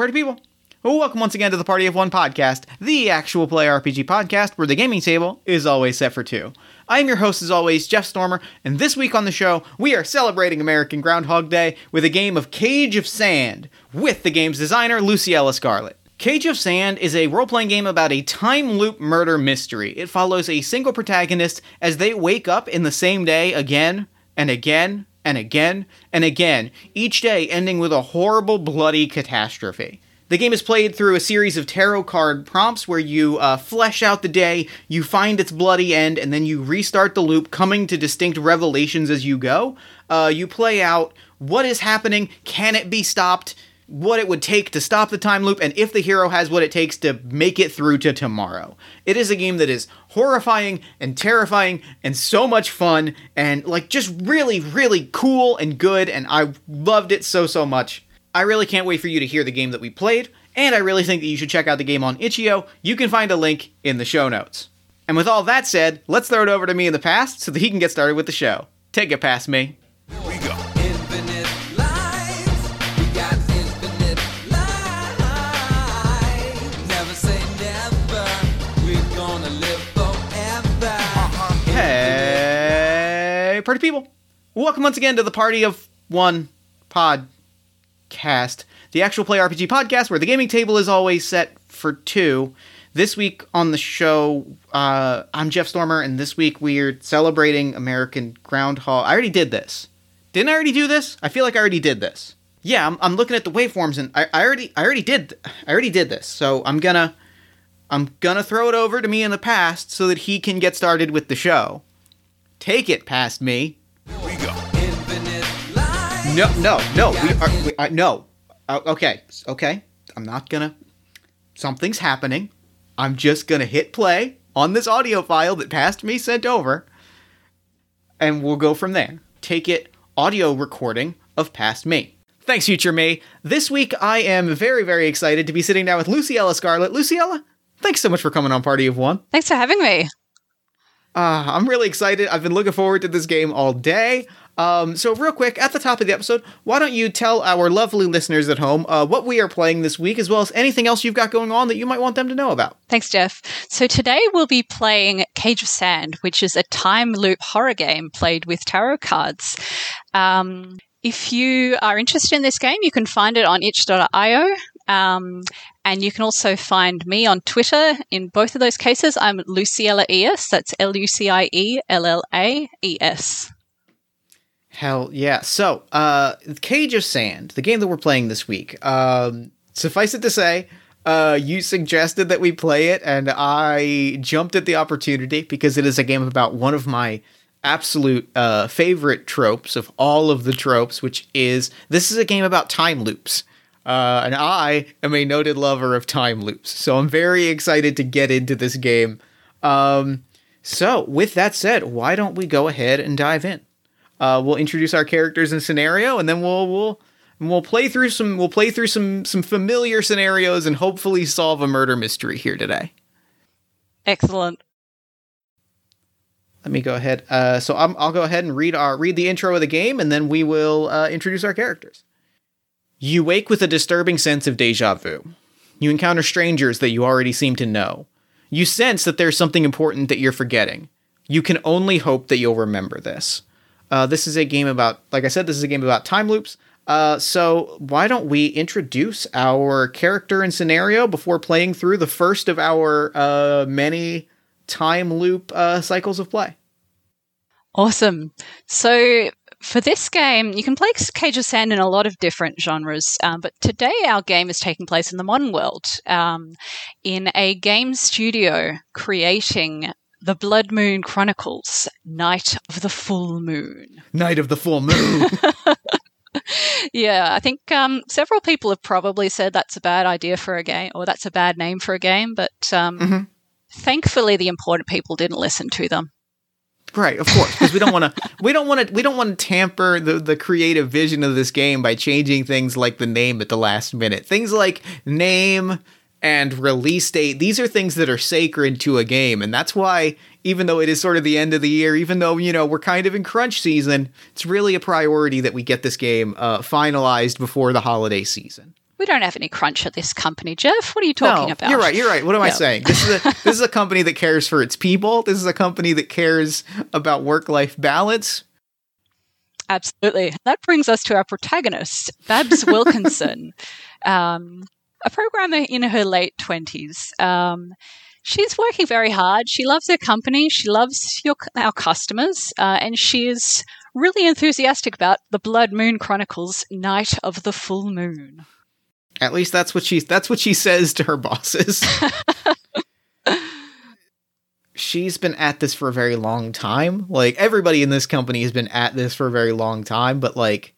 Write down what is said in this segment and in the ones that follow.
party people. Welcome once again to the Party of One podcast, the actual play RPG podcast where the gaming table is always set for two. I'm your host, as always, Jeff Stormer, and this week on the show, we are celebrating American Groundhog Day with a game of Cage of Sand with the game's designer, Luciella Scarlett. Cage of Sand is a role playing game about a time loop murder mystery. It follows a single protagonist as they wake up in the same day again and again and again and again, each day ending with a horrible, bloody catastrophe. The game is played through a series of tarot card prompts where you uh, flesh out the day, you find its bloody end, and then you restart the loop, coming to distinct revelations as you go. Uh, you play out what is happening, can it be stopped, what it would take to stop the time loop, and if the hero has what it takes to make it through to tomorrow. It is a game that is horrifying and terrifying and so much fun and like just really, really cool and good, and I loved it so, so much. I really can't wait for you to hear the game that we played, and I really think that you should check out the game on itch.io. You can find a link in the show notes. And with all that said, let's throw it over to me in the past so that he can get started with the show. Take it past me. Here We go. Party people! Welcome once again to the Party of One podcast, the actual play RPG podcast where the gaming table is always set for two. This week on the show, uh, I'm Jeff Stormer, and this week we're celebrating American Groundhog. I already did this. Didn't I already do this? I feel like I already did this. Yeah, I'm, I'm looking at the waveforms, and I, I already, I already did, I already did this. So I'm gonna, I'm gonna throw it over to me in the past so that he can get started with the show. Take it past me. We go. No, no, no. We are. We, I, no. Uh, okay, okay. I'm not gonna. Something's happening. I'm just gonna hit play on this audio file that past me sent over, and we'll go from there. Take it audio recording of past me. Thanks, future me. This week I am very, very excited to be sitting down with Luciella Scarlett. Luciella, thanks so much for coming on Party of One. Thanks for having me. Uh, I'm really excited. I've been looking forward to this game all day. Um, so, real quick, at the top of the episode, why don't you tell our lovely listeners at home uh, what we are playing this week, as well as anything else you've got going on that you might want them to know about? Thanks, Jeff. So today we'll be playing Cage of Sand, which is a time loop horror game played with tarot cards. Um, if you are interested in this game, you can find it on itch.io. Um, and you can also find me on Twitter. In both of those cases, I'm Luciella ES. That's L U C I E L L A E S. Hell yeah. So, uh, Cage of Sand, the game that we're playing this week. Um, suffice it to say, uh, you suggested that we play it, and I jumped at the opportunity because it is a game about one of my absolute uh, favorite tropes of all of the tropes, which is this is a game about time loops. Uh, and I am a noted lover of time loops, so I'm very excited to get into this game. Um, so, with that said, why don't we go ahead and dive in? Uh, we'll introduce our characters and scenario, and then we'll we'll we'll play through some we'll play through some some familiar scenarios and hopefully solve a murder mystery here today. Excellent. Let me go ahead. Uh, so I'm, I'll go ahead and read our read the intro of the game, and then we will uh, introduce our characters. You wake with a disturbing sense of deja vu. You encounter strangers that you already seem to know. You sense that there's something important that you're forgetting. You can only hope that you'll remember this. Uh, this is a game about, like I said, this is a game about time loops. Uh, so why don't we introduce our character and scenario before playing through the first of our uh, many time loop uh, cycles of play? Awesome. So for this game, you can play Cage of Sand in a lot of different genres, um, but today our game is taking place in the modern world, um, in a game studio creating the Blood Moon Chronicles, Night of the Full Moon. Night of the full moon. Yeah, I think um, several people have probably said that's a bad idea for a game, or that's a bad name for a game, but um, Mhm. thankfully the important people didn't listen to them. Right, of course, because we don't want to. We don't want to. We don't want to tamper the the creative vision of this game by changing things like the name at the last minute. Things like name and release date. These are things that are sacred to a game, and that's why, even though it is sort of the end of the year, even though you know we're kind of in crunch season, it's really a priority that we get this game uh, finalized before the holiday season. We don't have any crunch at this company, Jeff. What are you talking no, about? You're right. You're right. What am I saying? This is a this is a company that cares for its people. This is a company that cares about work life balance. Absolutely. That brings us to our protagonist, Babs Wilkinson, um, a programmer in her late 20s. Um, she's working very hard. She loves her company. She loves your, our customers. Uh, and she is really enthusiastic about the Blood Moon Chronicles Night of the Full Moon. At least that's what she that's what she says to her bosses. She's been at this for a very long time. Like everybody in this company has been at this for a very long time, but like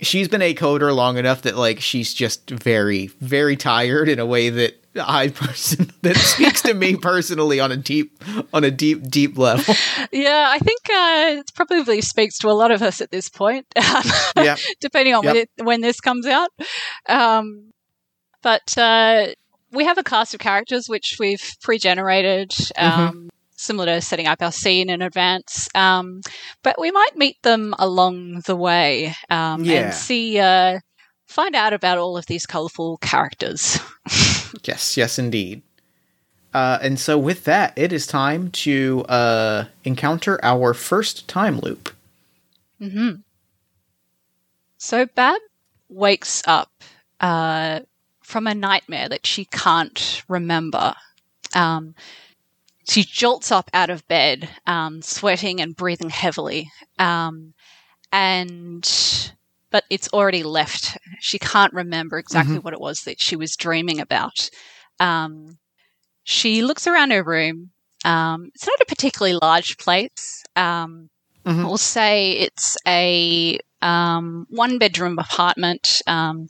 she's been a coder long enough that like she's just very very tired in a way that I person that speaks to me personally on a deep on a deep deep level. Yeah, I think uh, it probably speaks to a lot of us at this point. yeah. depending on Yep. when, it, when this comes out. Um, but uh, we have a cast of characters which we've pre-generated, Mm-hmm. um, similar to setting up our scene in advance. Um, but we might meet them along the way um, Yeah. and see, uh, find out about all of these colourful characters. Yes, yes, indeed. Uh, and so, with that, it is time to uh, encounter our first time loop. hmm So Bab wakes up uh, from a nightmare that she can't remember. Um, she jolts up out of bed, um, sweating and breathing heavily, um, and but it's already left. She can't remember exactly what it was that she was dreaming about. Um, she looks around her room. Um, it's not a particularly large place. Um, Mhm. We'll say it's a um, one bedroom apartment. Um,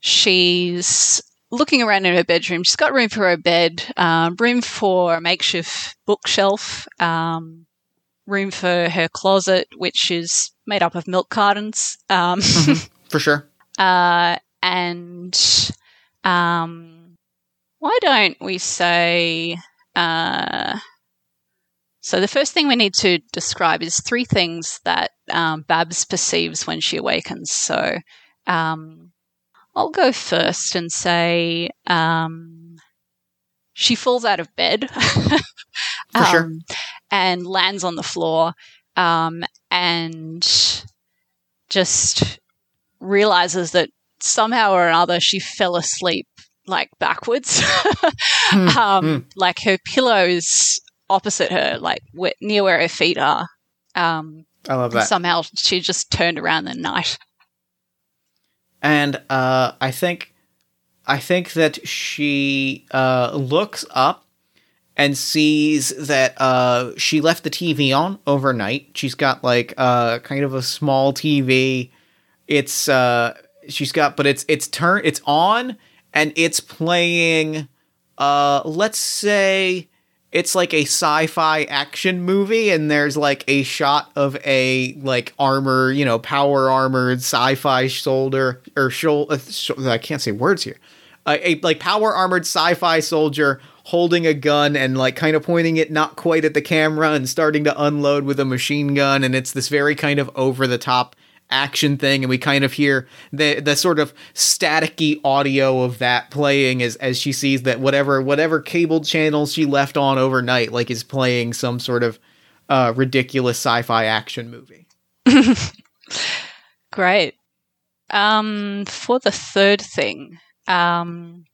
she's looking around in her bedroom. She's got room for her bed, um, room for a makeshift bookshelf, um, room for her closet, which is made up of milk cartons. Um, For sure. uh, and um, why don't we say? Uh, so the first thing we need to describe is three things that um, Babs perceives when she awakens. So um, I'll go first and say um, she falls out of bed For sure. And lands on the floor um, and just realizes that somehow or another she fell asleep like backwards Hmm, um, hmm. like her pillows opposite her like where, near where her feet are um, I love that. somehow she just turned around the night and uh, I think, I think that she uh, looks up and sees that uh, she left the TV on overnight. She's got like uh, kind of a small TV. It's uh, she's got, but it's it's turn it's on and it's playing. Uh, let's say it's like a sci-fi action movie and there's like a shot of a like armor you know power armored sci-fi soldier or shoulder uh, i can't say words here uh, a like power armored sci-fi soldier holding a gun and like kind of pointing it not quite at the camera and starting to unload with a machine gun and it's this very kind of over the top action thing and we kind of hear the the sort of staticky audio of that playing as as she sees that whatever whatever cable channel she left on overnight like is playing some sort of uh ridiculous sci-fi action movie. great um, for the third thing um,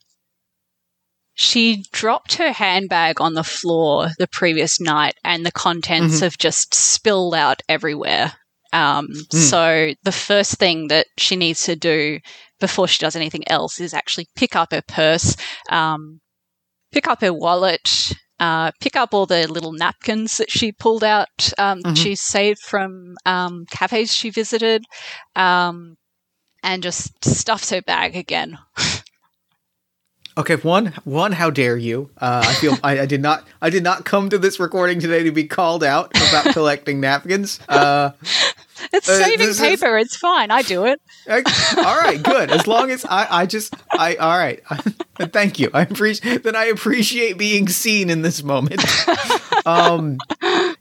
she dropped her handbag on the floor the previous night and the contents have just spilled out everywhere. Um, so the first thing that she needs to do before she does anything else is actually pick up her purse um, pick up her wallet uh, pick up all the little napkins that she pulled out um, Mhm. she saved from um, cafes she visited um, and just stuffs her bag again Okay, one one how dare you? Uh I feel I, I did not I did not come to this recording today to be called out about collecting napkins. Uh it's Uh, saving is- paper it's fine i do it I- all right, good. As long as I, I just, I, all right. Thank you. I appreciate that. I appreciate being seen in this moment. Um,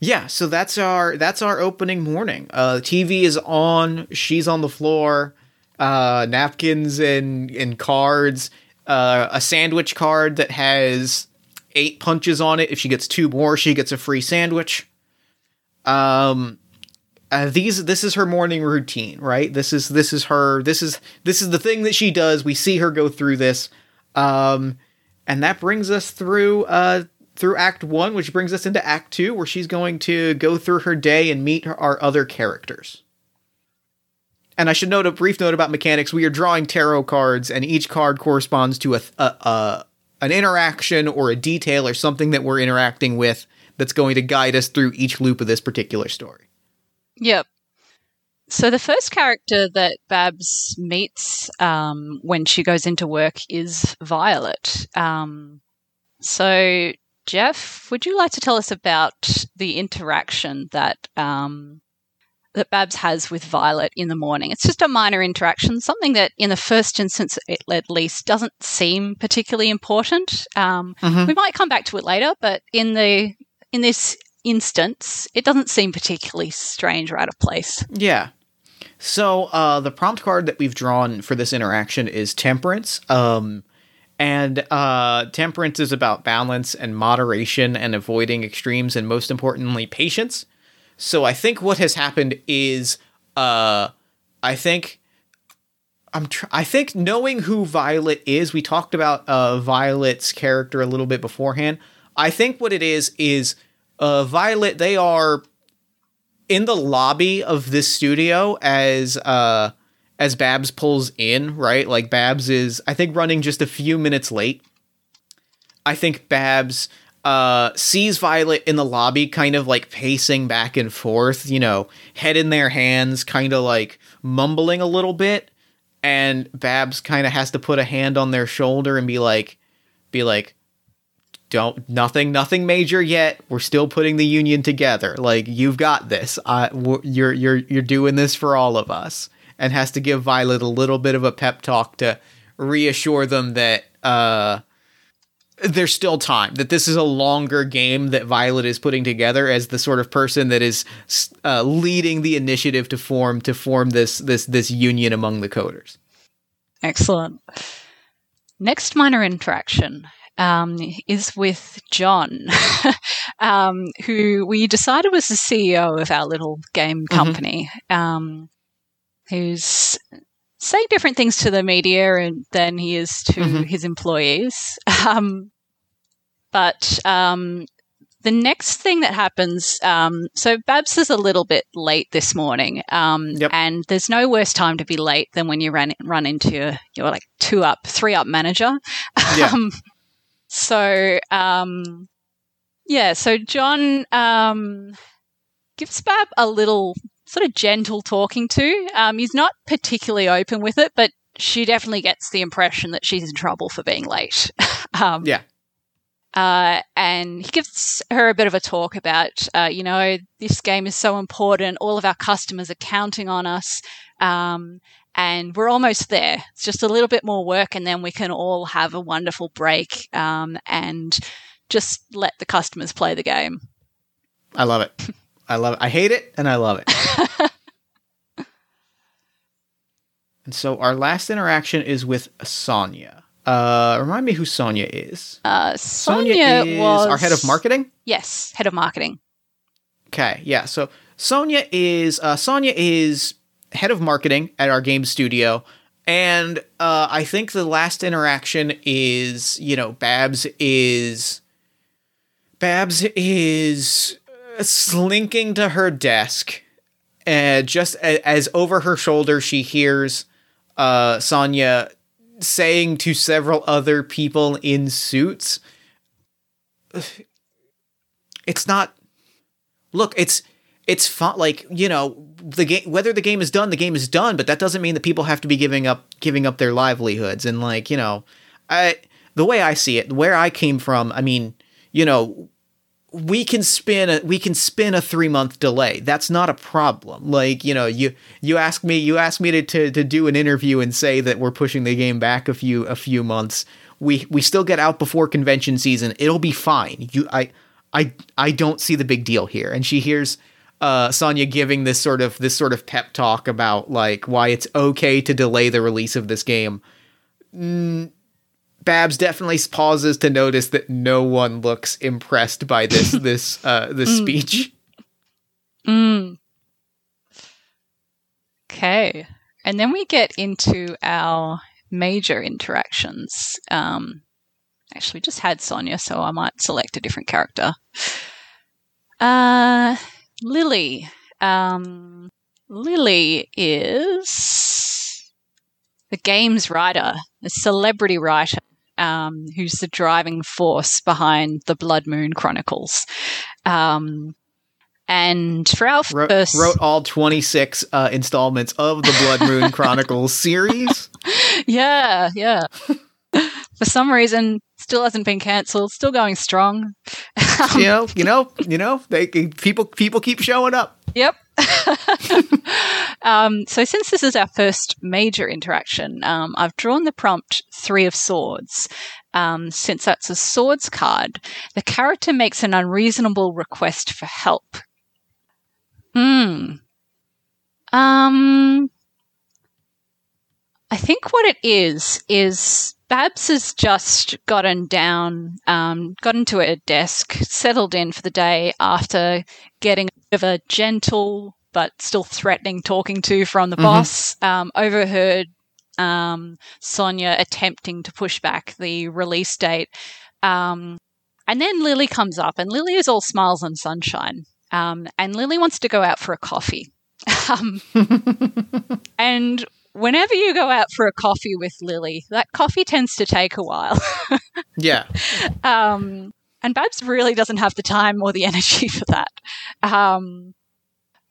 yeah. So that's our, that's our opening morning. Uh, TV is on. She's on the floor. uh, napkins and and cards, uh, a sandwich card that has eight punches on it. If she gets two more, she gets a free sandwich. Um, uh, these this is her morning routine, right? This is this is her this is this is the thing that she does. We see her go through this, um, and that brings us through uh through Act One, which brings us into Act Two, where she's going to go through her day and meet her, our other characters. And I should note a brief note about mechanics. We are drawing tarot cards, and each card corresponds to a, a, a an interaction or a detail or something that we're interacting with that's going to guide us through each loop of this particular story. Yep. So the first character that Babs meets um, when she goes into work is Violet. Um, so Jeff, would you like to tell us about the interaction that um, that Babs has with Violet in the morning? It's just a minor interaction, something that in the first instance, at least, doesn't seem particularly important. Um, Mhm. We might come back to it later, but in the in this instance, it doesn't seem particularly strange or out of place. Yeah. So uh, the prompt card that we've drawn for this interaction is Temperance. Um, and uh, Temperance is about balance and moderation and avoiding extremes, and most importantly, patience. So I think what has happened is, uh, I think. I'm tr- I think knowing who Violet is, we talked about uh, Violet's character a little bit beforehand. I think what it is is uh, Violet. They are in the lobby of this studio as uh as Babs pulls in, right? Like Babs is I think running just a few minutes late. I think Babs uh sees Violet in the lobby kind of like pacing back and forth, you know, head in their hands, kind of like mumbling a little bit. And Babs kind of has to put a hand on their shoulder and be like be like don't nothing nothing major yet. We're still putting the union together. Like you've got this. I, you're you're you're doing this for all of us. And has to give violet a little bit of a pep talk to reassure them that uh there's still time that this is a longer game that violet is putting together as the sort of person that is uh, leading the initiative to form to form this this this union among the coders Excellent. Next minor interaction um, is with John, um, who we decided was the CEO of our little game company, um, who's saying different things to the media and, than he is to Mhm. his employees. Um, but um, the next thing that happens, um, so Babs is a little bit late this morning, um, Yep. and there's no worse time to be late than when you run run into your, your like two up, three up manager. Yeah. Um, so um, yeah, so John um, gives Bab a little sort of gentle talking to. Um, he's not particularly open with it, but she definitely gets the impression that she's in trouble for being late. um, Yeah. Uh, and he gives her a bit of a talk about, uh, you know, this game is so important. All of our customers are counting on us. Um, and we're almost there. It's just a little bit more work, and then we can all have a wonderful break um, and just let the customers play the game. i love it i love it i hate it and i love it And so our last interaction is with Sonia. Uh, remind me who Sonia is. Uh, Sonia Sonia is was our head of marketing. Yes, head of marketing. Okay, yeah. So Sonia is uh, Sonia is head of marketing at our game studio, and uh, I think the last interaction is you know Babs is Babs is uh, slinking to her desk, and just a- as over her shoulder she hears uh, Sonia saying to several other people in suits. It's not look, it's it's fun. Like you know, the game. Whether the game is done, the game is done. But that doesn't mean that people have to be giving up giving up their livelihoods. And like you know, I the way I see it, where I came from. I mean, you know, we can spin a we can spin a three month delay. That's not a problem. Like you know, you you ask me you ask me to, to to do an interview and say that we're pushing the game back a few a few months. We we still get out before convention season. It'll be fine. You I I I don't see the big deal here. And she hears uh, Sonya giving this sort of this sort of pep talk about like why it's okay to delay the release of this game. Mm, Babs definitely pauses to notice that no one looks impressed by this this uh, this speech. Mm. Okay. And then we get into our major interactions. Um, actually, we just had Sonia, so I might select a different character. Uh, Lily. Um, Lily is the games writer, the celebrity writer, um, who's the driving force behind the Blood Moon Chronicles. Um, and for our Wrote, first, wrote all 26 uh, installments of the Blood Moon Chronicles series. yeah, yeah. for some reason, still hasn't been cancelled. Still going strong. You know, you know, you know, they people people keep showing up. Yep. um, so, since this is our first major interaction, um, I've drawn the prompt Three of Swords. Um, since that's a swords card, the character makes an unreasonable request for help. Hmm. Um. I think what it is is Babs has just gotten down, um, gotten to a desk, settled in for the day after getting a bit of a gentle but still threatening talking to from the boss. Um, overheard um, Sonya attempting to push back the release date. Um, and then Lily comes up, and Lily is all smiles and sunshine. Um, and Lily wants to go out for a coffee. um, and whenever you go out for a coffee with Lily, that coffee tends to take a while. Yeah. um, and Babs really doesn't have the time or the energy for that. Um,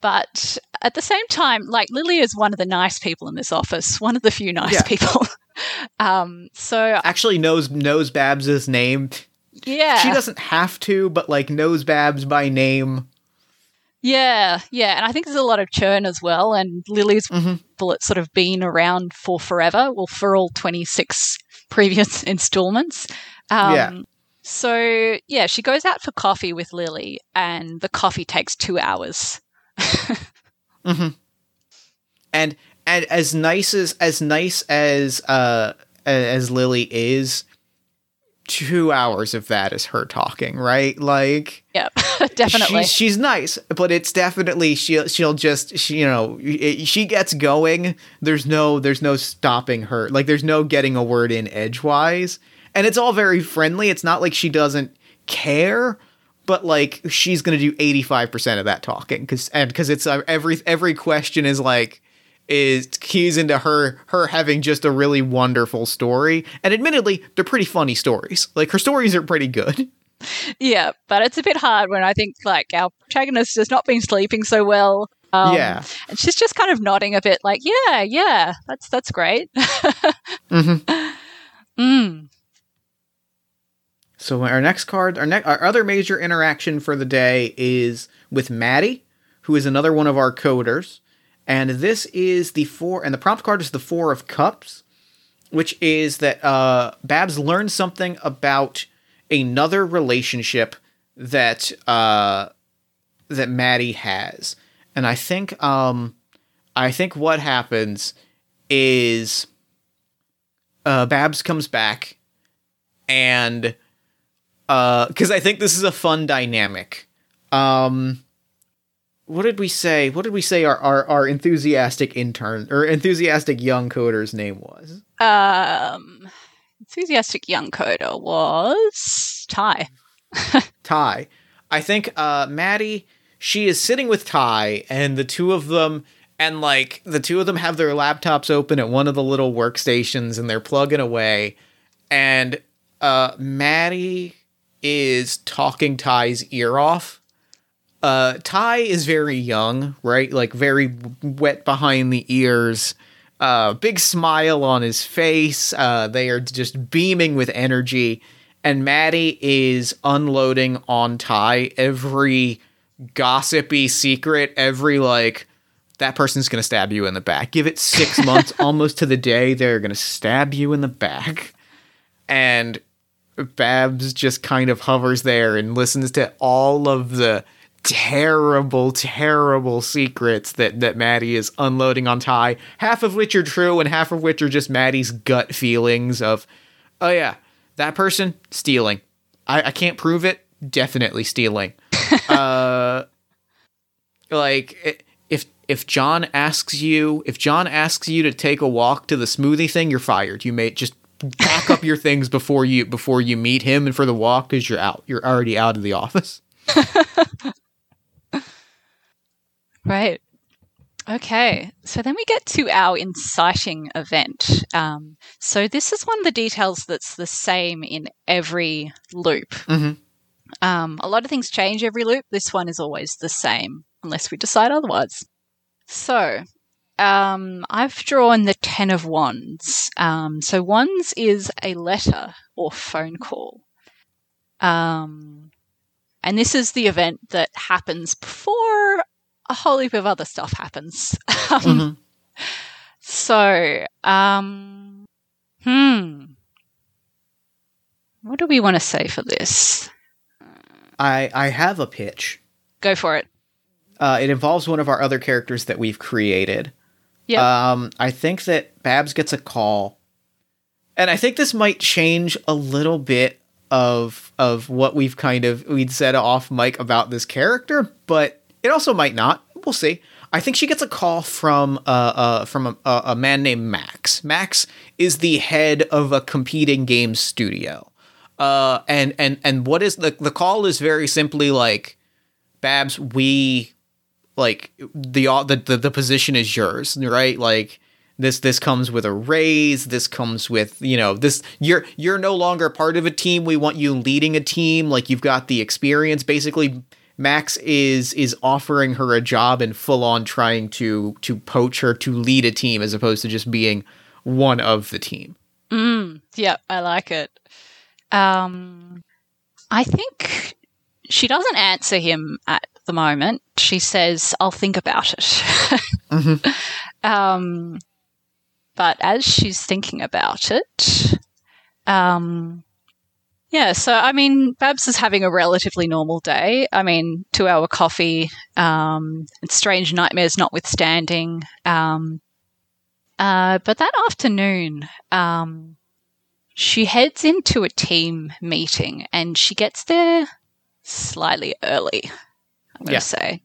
but at the same time, like Lily is one of the nice people in this office, one of the few nice Yeah. people. um, so Actually knows knows Babs's name. yeah, She doesn't have to, but like knows Babs by name. Yeah, yeah, and I think there's a lot of churn as well. And Lily's Mhm. bullet sort of been around for forever, well, for all 26 previous installments. Um, Yeah. So yeah, she goes out for coffee with Lily, and the coffee takes two hours. And and as nice as as nice as uh as Lily is, two hours of that is her talking, right? Like Yep, definitely. She's, she's nice, but it's definitely she'll she'll just she, you know she gets going. There's no there's no stopping her. Like there's no getting a word in edgewise, and it's all very friendly. It's not like she doesn't care, but like she's gonna do eighty five percent of that talking because and because it's uh, every every question is like is keys into her her having just a really wonderful story and admittedly they're pretty funny stories like her stories are pretty good yeah, but it's a bit hard when I think like our protagonist has not been sleeping so well. Um, yeah and she's just kind of nodding a bit, like, "Yeah, yeah, that's that's great." Mhm. Mm. So our next card, our next, our other major interaction for the day is with Maddie, who is another one of our coders, and this is the four, and the prompt card is the Four of Cups, which is that uh, Babs learned something about another relationship that uh, that Maddie has, and I think um, I think what happens is uh, Babs comes back and because I think this is a fun dynamic. Um, what did we say? What did we say our, our, our enthusiastic intern or enthusiastic young coder's name was? Um, enthusiastic young coder was Ty. Ty. I think uh, Maddie, she is sitting with Ty, and the two of them, and like the two of them have their laptops open at one of the little workstations, and they're plugging away, and uh, Maddie is talking Ty's ear off. Uh, Ty is very young, right? Like very wet behind the ears. Uh, big smile on his face. Uh, they are just beaming with energy. And Maddie is unloading on Ty every gossipy secret, every like, that person's gonna stab you in the back. Give it six months, almost to the day, they're gonna stab you in the back. And Babs just kind of hovers there and listens to all of the terrible, terrible secrets that that Maddie is unloading on Ty. Half of which are true, and half of which are just Maddie's gut feelings of, oh yeah, that person stealing. I, I can't prove it. Definitely stealing. uh, like if if John asks you if John asks you to take a walk to the smoothie thing, you're fired. You may just pack up your things before you before you meet him and for the walk because you're out. You're already out of the office. Right. Okay, so then we get to our inciting event. Um, so this is one of the details that's the same in every loop. Mhm. Um, a lot of things change every loop. This one is always the same, unless we decide otherwise. So um, I've drawn the Ten of Wands. Um, so Wands is a letter or phone call. Um, and this is the event that happens before a whole heap of other stuff happens. um, So, um, hmm. What do we want to say for this? I I have a pitch. Go for it. Uh, it involves one of our other characters that we've created. Yep. Um, I think that Babs gets a call, and I think this might change a little bit of of what we've kind of we'd said off mic about this character, but it also might not. We'll see. I think she gets a call from uh, uh from a, a man named Max. Max is the head of a competing game studio. Uh, and and and what is the the call is very simply like, Babs, we like the the the, the position is yours, right? Like this this comes with a raise. This comes with you know this you're you're no longer part of a team. We want you leading a team. Like you've got the experience. Basically, Max is is offering her a job and full on trying to to poach her to lead a team as opposed to just being one of the team. Mm, yep, I like it. Um, I think she doesn't answer him at the moment. She says, "I'll think about it." um, but as she's thinking about it, um, yeah. So I mean, Babs is having a relatively normal day. I mean, two-hour coffee, um, and strange nightmares notwithstanding. Um, uh, but that afternoon, um, she heads into a team meeting and she gets there slightly early, I'm going to Yeah. say.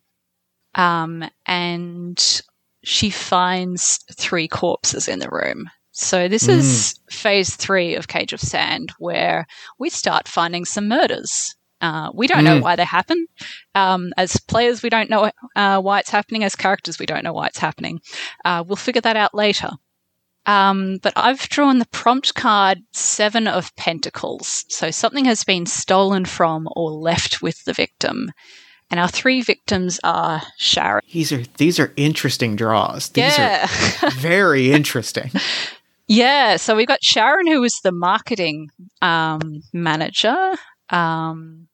Um, and she finds three corpses in the room. So this is phase three of Cage of Sand, where we start finding some murders. Uh, we don't know Mm. why they happen. Um, as players, we don't know uh, why it's happening. As characters, we don't know why it's happening. Uh, we'll figure that out later. Um, but I've drawn the prompt card Seven of Pentacles. So something has been stolen from or left with the victim. And our three victims are Sharon. These are these are interesting draws. These yeah. are very interesting. yeah. So we've got Sharon, who is the marketing um, manager. Um,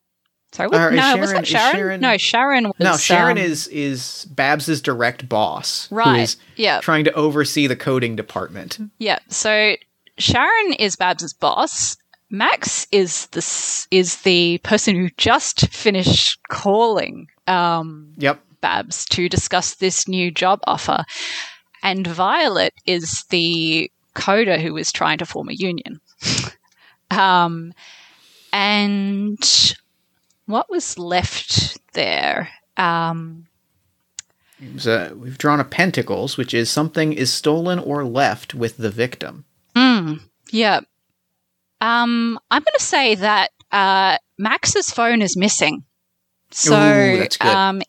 sorry, what, no, was Sharon- that is Sharon? Sharon- No, Sharon was. No, Sharon um, is is Babs's direct boss, Right. Yeah. trying to oversee the coding department. Yeah. So Sharon is Babs's boss. Max is the is the person who just finished calling um, Yep. Babs to discuss this new job offer, and Violet is the coder was trying to form a union. um, and what was left there? Um, So we've drawn a pentacles, which is something is stolen or left with the victim. Mm, yeah. Um, I'm going to say that uh, Max's phone is missing. So, Ooh, um,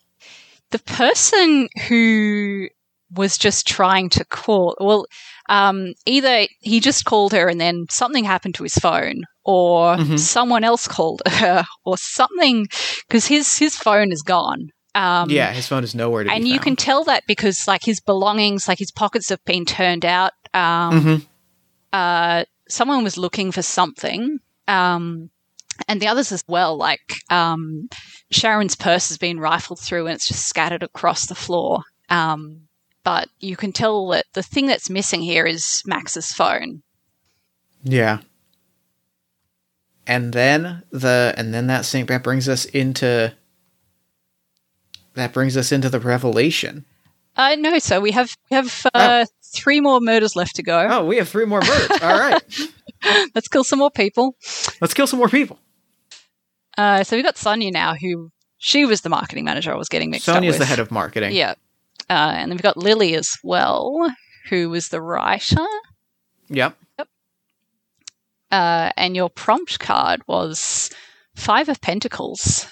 the person who was just trying to call, well, um, either he just called her and then something happened to his phone, or Mhm. someone else called her, or something, because his his phone is gone. Um, yeah, his phone is nowhere to be and you can tell that because like his belongings like his pockets have been turned out um Mhm. uh someone was looking for something um and the others as well like um sharon's purse has been rifled through and it's just scattered across the floor um but you can tell that the thing that's missing here is max's phone Yeah. And then the and then that sync that brings us into that brings us into the revelation. Uh, no, so we have we have uh, three more murders left to go. Oh, we have three more murders. All right, Let's kill some more people. let's kill some more people. Uh, so we've got Sonia now, who she was the marketing manager. I was getting mixed up Sonia's the head of marketing. Yeah, uh, and then we've got Lily as well, who was the writer. Yep. Uh, and your prompt card was Five of Pentacles.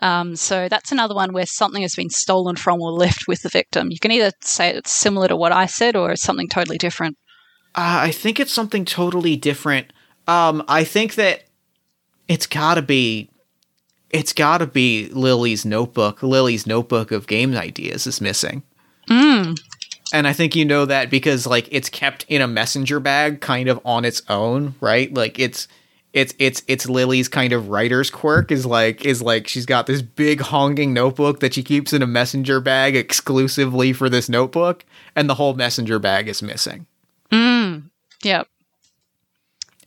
Um, so that's another one where something has been stolen from or left with the victim. You can either say it's similar to what I said or it's something totally different. Uh, I think it's something totally different. Um, I think that it's gotta be, it's gotta be Lily's notebook. Lily's notebook of game ideas is missing. Mm. And I think you know that because like it's kept in a messenger bag kind of on its own, right? Like it's it's it's it's Lily's kind of writer's quirk is like is like she's got this big honking notebook that she keeps in a messenger bag exclusively for this notebook and the whole messenger bag is missing. Mm. Yep.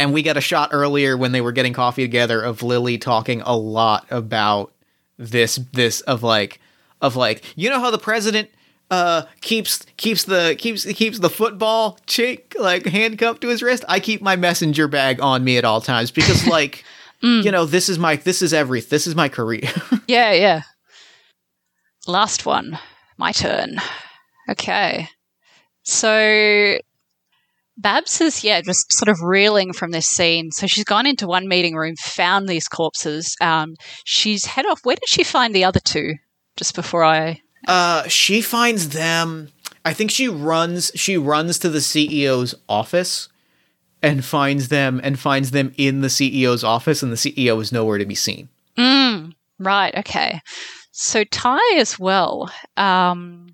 And we got a shot earlier when they were getting coffee together of Lily talking a lot about this this of like of like you know how the president uh keeps keeps the keeps keeps the football chick like handcuffed to his wrist i keep my messenger bag on me at all times because like you know this is my this is every this is my career Yeah, yeah. Last one. My turn. Okay. So Babs is, yeah, just sort of reeling from this scene. So she's gone into one meeting room, found these corpses. Um, she's head off. Where did she find the other two? Just before I. uh she finds them i think she runs she runs to the ceo's office and finds them and finds them in the ceo's office and the ceo is nowhere to be seen Mm, right, okay. So Ty as well. Um,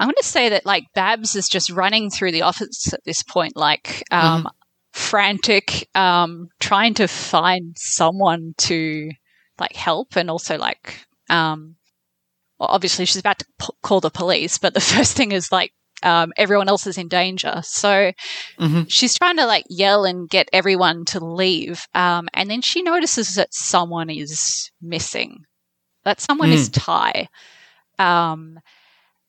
I'm going to say that like Babs is just running through the office at this point, like um, frantic, um, trying to find someone to like help, and also like um, well, obviously she's about to p- call the police, but the first thing is like um, everyone else is in danger. So Mhm. she's trying to like yell and get everyone to leave. Um, and then she notices that someone is missing. That someone is Ty. Um,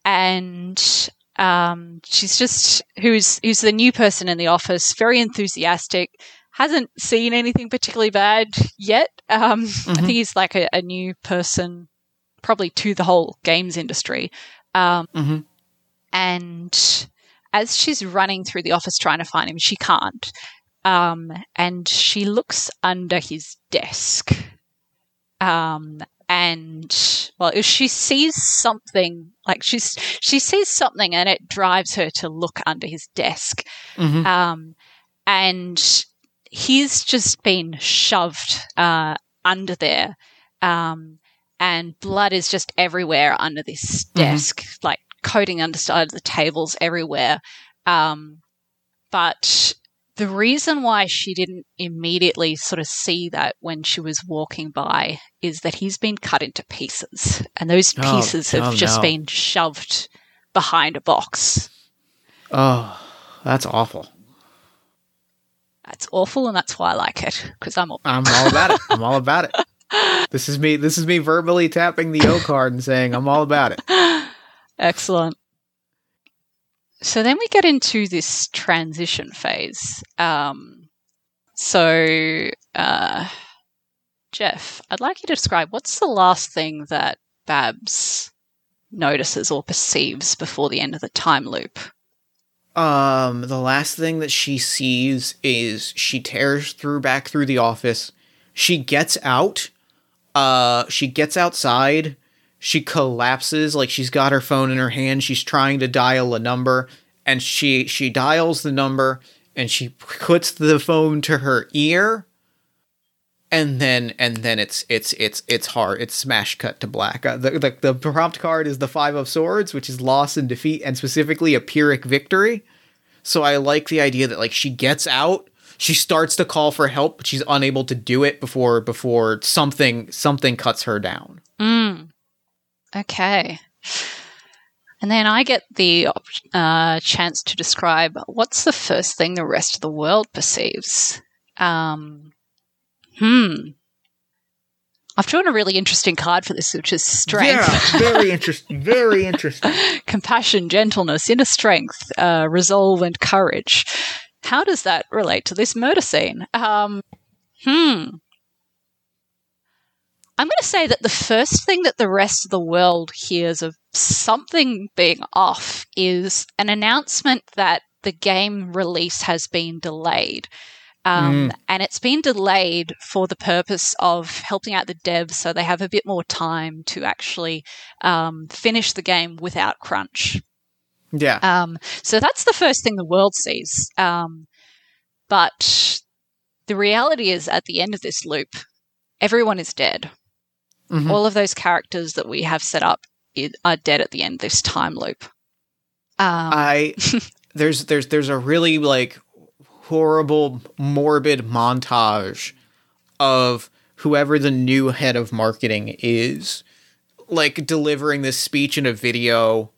and um, she's just who's who's the new person in the office, very enthusiastic. Hasn't seen anything particularly bad yet. Um, I think he's like a, a new person, probably to the whole games industry. Um, Mhm. And as she's running through the office trying to find him, she can't. Um, and she looks under his desk. Um, and well, if she sees something, like she's she sees something, and it drives her to look under his desk. Mhm. Um, and he's just been shoved uh, under there, um, and blood is just everywhere under this desk, like coating underside of the tables everywhere. Um, but the reason why she didn't immediately sort of see that when she was walking by is that he's been cut into pieces, and those Oh, pieces have oh, just no. been shoved behind a box. oh that's awful That's awful, and that's why I like it because I'm. all- I'm all about it. I'm all about it. This is me. This is me verbally tapping the O card and saying I'm all about it. Excellent. So then we get into this transition phase. Um, so, uh, Jeff, I'd like you to describe what's the last thing that Babs notices or perceives before the end of the time loop. Um, the last thing that she sees is she tears through back through the office. She gets out. Uh, she gets outside. She collapses like she's got her phone in her hand. She's trying to dial a number, and she she dials the number and she puts the phone to her ear. And then and then it's it's it's it's hard. It's smash cut to black. Uh, the, the the prompt card is the five of swords, which is loss and defeat, and specifically a pyrrhic victory. So I like the idea that like she gets out, she starts to call for help, but she's unable to do it before before something something cuts her down. Mm. Okay. And then I get the uh, chance to describe what's the first thing the rest of the world perceives. Um, hmm. I've drawn a really interesting card for this, which is strength, Yeah, very interesting. Very interesting. compassion, gentleness, inner strength, uh, resolve, and courage. How does that relate to this murder scene? Um, hmm. I'm going to say that the first thing that the rest of the world hears of something being off is an announcement that the game release has been delayed. Um, And it's been delayed for the purpose of helping out the devs so they have a bit more time to actually um, finish the game without crunch. Yeah. Um, so that's the first thing the world sees. Um, but the reality is, at the end of this loop, everyone is dead. Mhm. All of those characters that we have set up are dead at the end of this time loop. Um, I there's there's there's a really like horrible morbid montage of whoever the new head of marketing is like delivering this speech in a video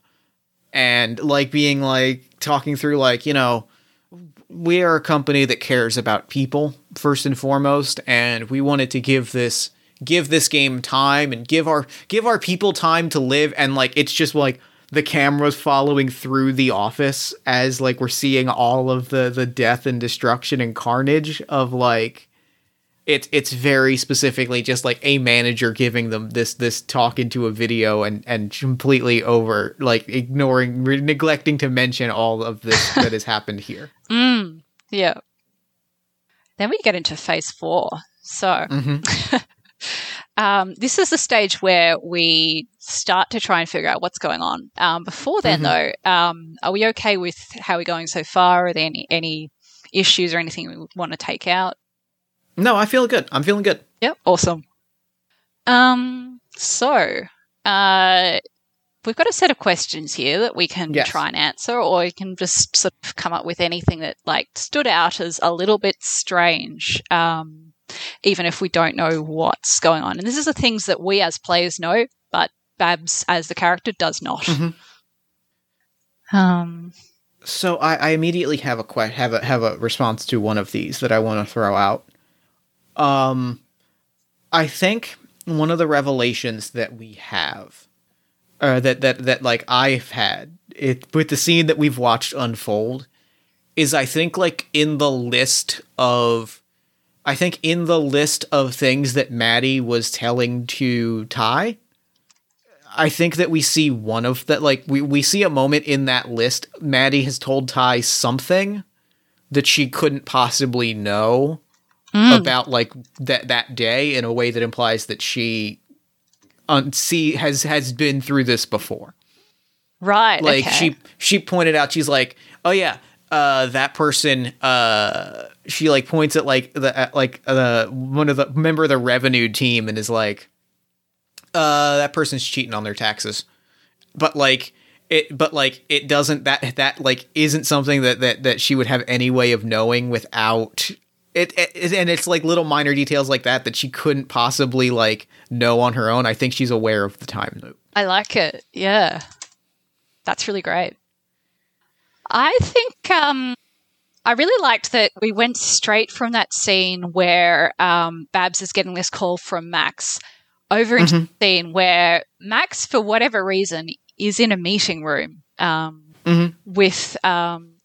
and like being like talking through like you know we are a company that cares about people first and foremost and we wanted to give this give this game time and give our give our people time to live and like it's just like the cameras following through the office as like we're seeing all of the the death and destruction and carnage of like it's it's very specifically just like a manager giving them this this talk into a video and and completely over like ignoring re- neglecting to mention all of this that has happened here mm, yeah. Then we get into phase four. So hmm um, this is the stage where we start to try and figure out what's going on. Um, before then, Mhm. though, um, are we okay with how we're going so far? Are there any, any issues or anything we want to take out? no i feel good i'm feeling good Yep, awesome. Um, so uh, we've got a set of questions here that we can Yes. try and answer, or we can just sort of come up with anything that like stood out as a little bit strange. Um, even if we don't know what's going on, and this is the things that we as players know, but Babs as the character does not. Mhm. Um, So I, I immediately have a que- have a have a response to one of these that I want to throw out. Um, I think one of the revelations that we have, uh, that that that like I've had it with the scene that we've watched unfold, is I think like in the list of, I think in the list of things that Maddie was telling to Ty. I think that we see one of that like we, we see a moment in that list. Maddie has told Ty something that she couldn't possibly know mm, about like that that day in a way that implies that she un- see has has been through this before. right. Like okay. she she pointed out she's like, "Oh yeah, uh that person uh she like points at like the at, like the one of the member of the revenue team and is like uh that person's cheating on their taxes. But like it but like it doesn't that that like isn't something that that that she would have any way of knowing without it, it and it's like little minor details like that that she couldn't possibly like know on her own. I think she's aware of the time loop. I like it. Yeah. That's really great. I think um, I really liked that we went straight from that scene where um, Babs is getting this call from Max over into the scene where Max, for whatever reason, is in a meeting room um, Mhm. with um,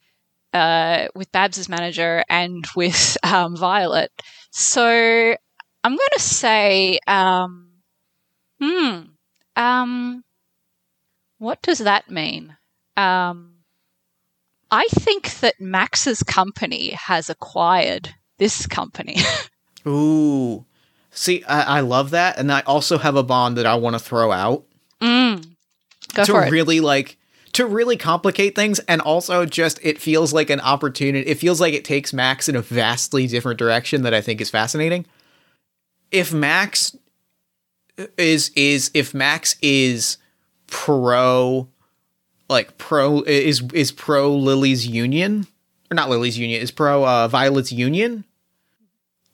uh, with Babs's manager and with um, Violet. So I'm going to say, um, hmm, um, what does that mean? I think that Max's company has acquired this company. Ooh. See, I, I love that. And I also have a bond that I want to throw out mm. Go to really like to really complicate things and also just it feels like an opportunity it feels like it takes Max in a vastly different direction that I think is fascinating. If Max is is if Max is pro like pro is is pro Lily's union or not Lily's union is pro uh, Violet's union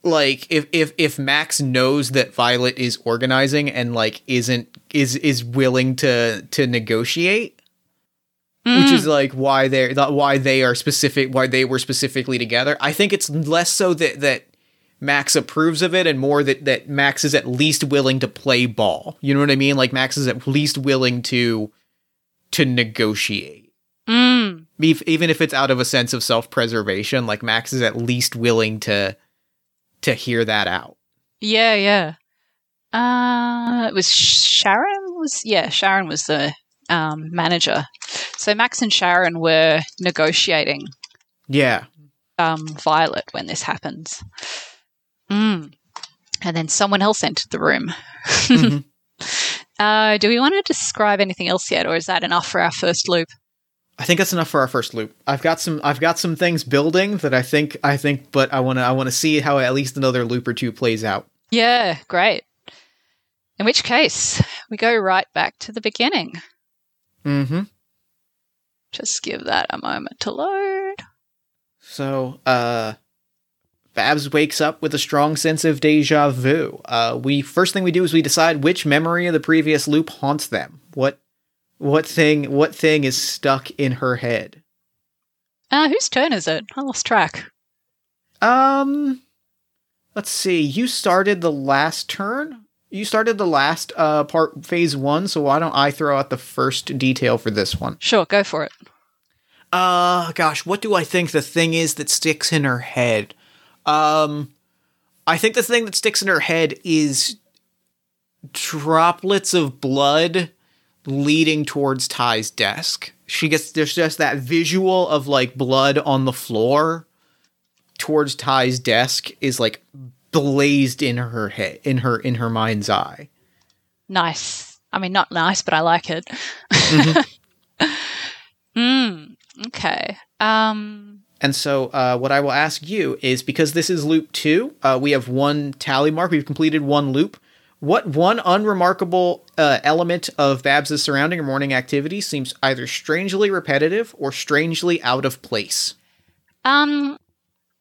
like if if if Max knows that Violet is organizing and like isn't is is willing to to negotiate, which is like why they're why they are specific why they were specifically together. I think it's less so that that Max approves of it and more that that Max is at least willing to play ball. You know what I mean? Like Max is at least willing to to negotiate. Mm. Ev- Even if it's out of a sense of self-preservation, like Max is at least willing to to hear that out. Yeah, yeah. Uh, it was Sharon. Was yeah, Sharon was the um, manager. So Max and Sharon were negotiating Yeah. um, Violet when this happens. Mm. And then someone else entered the room. Mhm. Uh, do we want to describe anything else yet, or is that enough for our first loop? I think that's enough for our first loop. I've got some I've got some things building that I think I think but I want to I want to see how at least another loop or two plays out. Yeah, great. In which case, we go right back to the beginning. Mhm. Just give that a moment to load. So, uh Babs wakes up with a strong sense of deja vu. Uh we first thing we do is we decide which memory of the previous loop haunts them. What what thing what thing is stuck in her head? Uh, whose turn is it? I lost track. Um let's see. You started the last turn? You started the last uh part phase 1, so why don't I throw out the first detail for this one? Sure, go for it. Uh gosh, what do I think the thing is that sticks in her head? Um I think the thing that sticks in her head is droplets of blood leading towards Ty's desk. She gets there's just that visual of like blood on the floor towards Ty's desk is like blazed in her head in her in her mind's eye. Nice. I mean, not nice, but I like it. mm, okay. Um, And so, uh, what I will ask you is because this is loop two, uh, we have one tally mark. We've completed one loop. What one unremarkable uh, element of Babs' surrounding or morning activity seems either strangely repetitive or strangely out of place? um,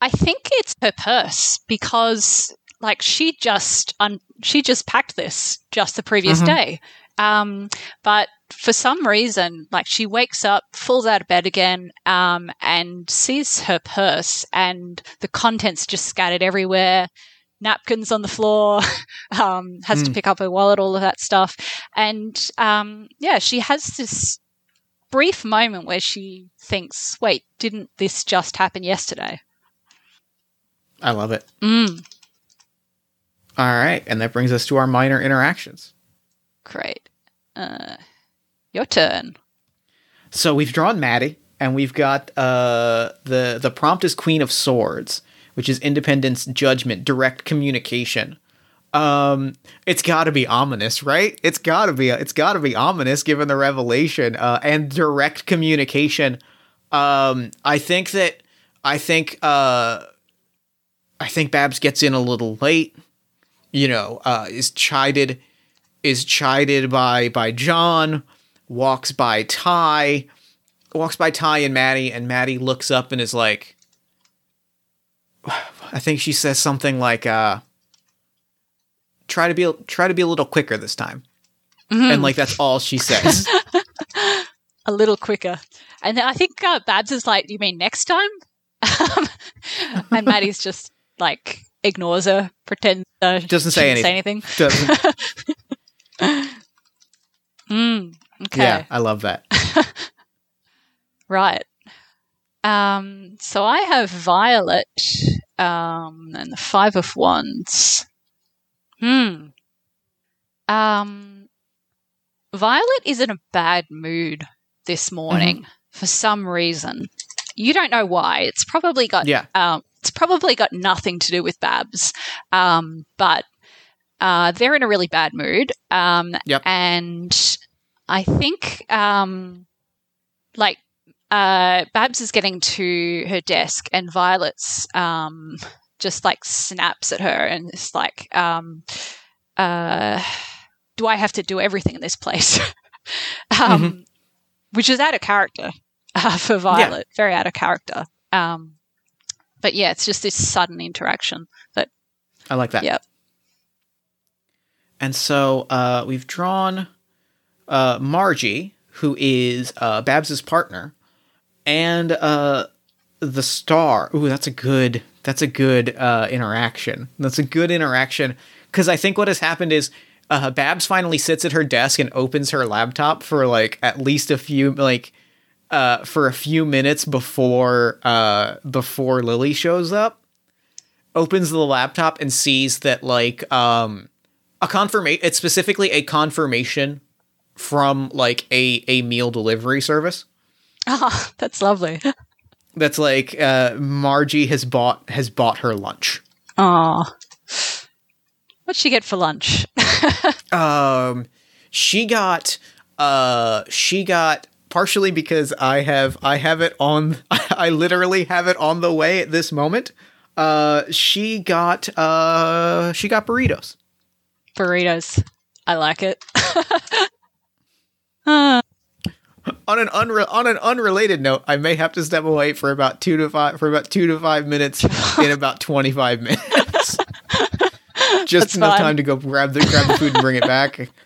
I think it's her purse because, like, she just un- she just packed this just the previous Mhm. day. Um, but for some reason, like, she wakes up, falls out of bed again, um, and sees her purse, and the contents just scattered everywhere. Napkins on the floor, um, has to Hmm. pick up her wallet, all of that stuff. And um, yeah, she has this brief moment where she thinks, wait, didn't this just happen yesterday? I love it. Mm, All right, and that brings us to our minor interactions. Great. Uh, your turn. So we've drawn Maddie, and we've got uh, the the prompt is Queen of Swords, which is independence, judgment, direct communication. Um, it's got to be ominous, right? It's got to be. It's got to be ominous given the revelation uh, and direct communication. Um, I think that I think uh, I think Babs gets in a little late. You know, uh, is chided is chided by by John walks by Ty, walks by Ty and Maddie, and Maddie looks up and is like, I think she says something like, uh, "Try to be try to be a little quicker this time," and like that's all she says. A little quicker. And then I think uh, Babs is like, you mean next time? And Maddie's just like ignores her, pretends uh, Doesn't say shouldn't anything. Doesn't- Mm, okay. Yeah, I love that. Right. Um, so I have Violet um, and the Five of Wands. Hmm. Um, Violet is in a bad mood this morning for some reason. You don't know why. It's probably got Yeah. um, it's probably got nothing to do with Babs, um, but uh, they're in a really bad mood. Um, Yep. And I think, um, like, uh, Babs is getting to her desk, and Violet's um, just like snaps at her and it's like, um, uh, "Do I have to do everything in this place?" um, Which is out of character uh, for Violet, very out of character. Um, but yeah, it's just this sudden interaction that I like that. Yep. And so uh, we've drawn uh, Margie, who is uh, Babs's partner, and uh, the star. Ooh, that's a good. that's a good uh, interaction. That's a good interaction because I think what has happened is uh, Babs finally sits at her desk and opens her laptop for like at least a few like for a few minutes before before Lily shows up. Opens the laptop and sees that like um, a confirmation. It's specifically a confirmation from like a a meal delivery service Oh, that's lovely. that's like uh, Margie has bought has bought her lunch. Oh. What'd she get for lunch? Um, she got uh she got partially because I have I have it on I literally have it on the way at this moment. Uh, she got uh she got burritos. Burritos. I like it. Ah, On an unre- on an unrelated note, I may have to step away for about two to five for about two to five minutes in about twenty five minutes. Just That's enough fine. time to go grab the grab the food and bring it back.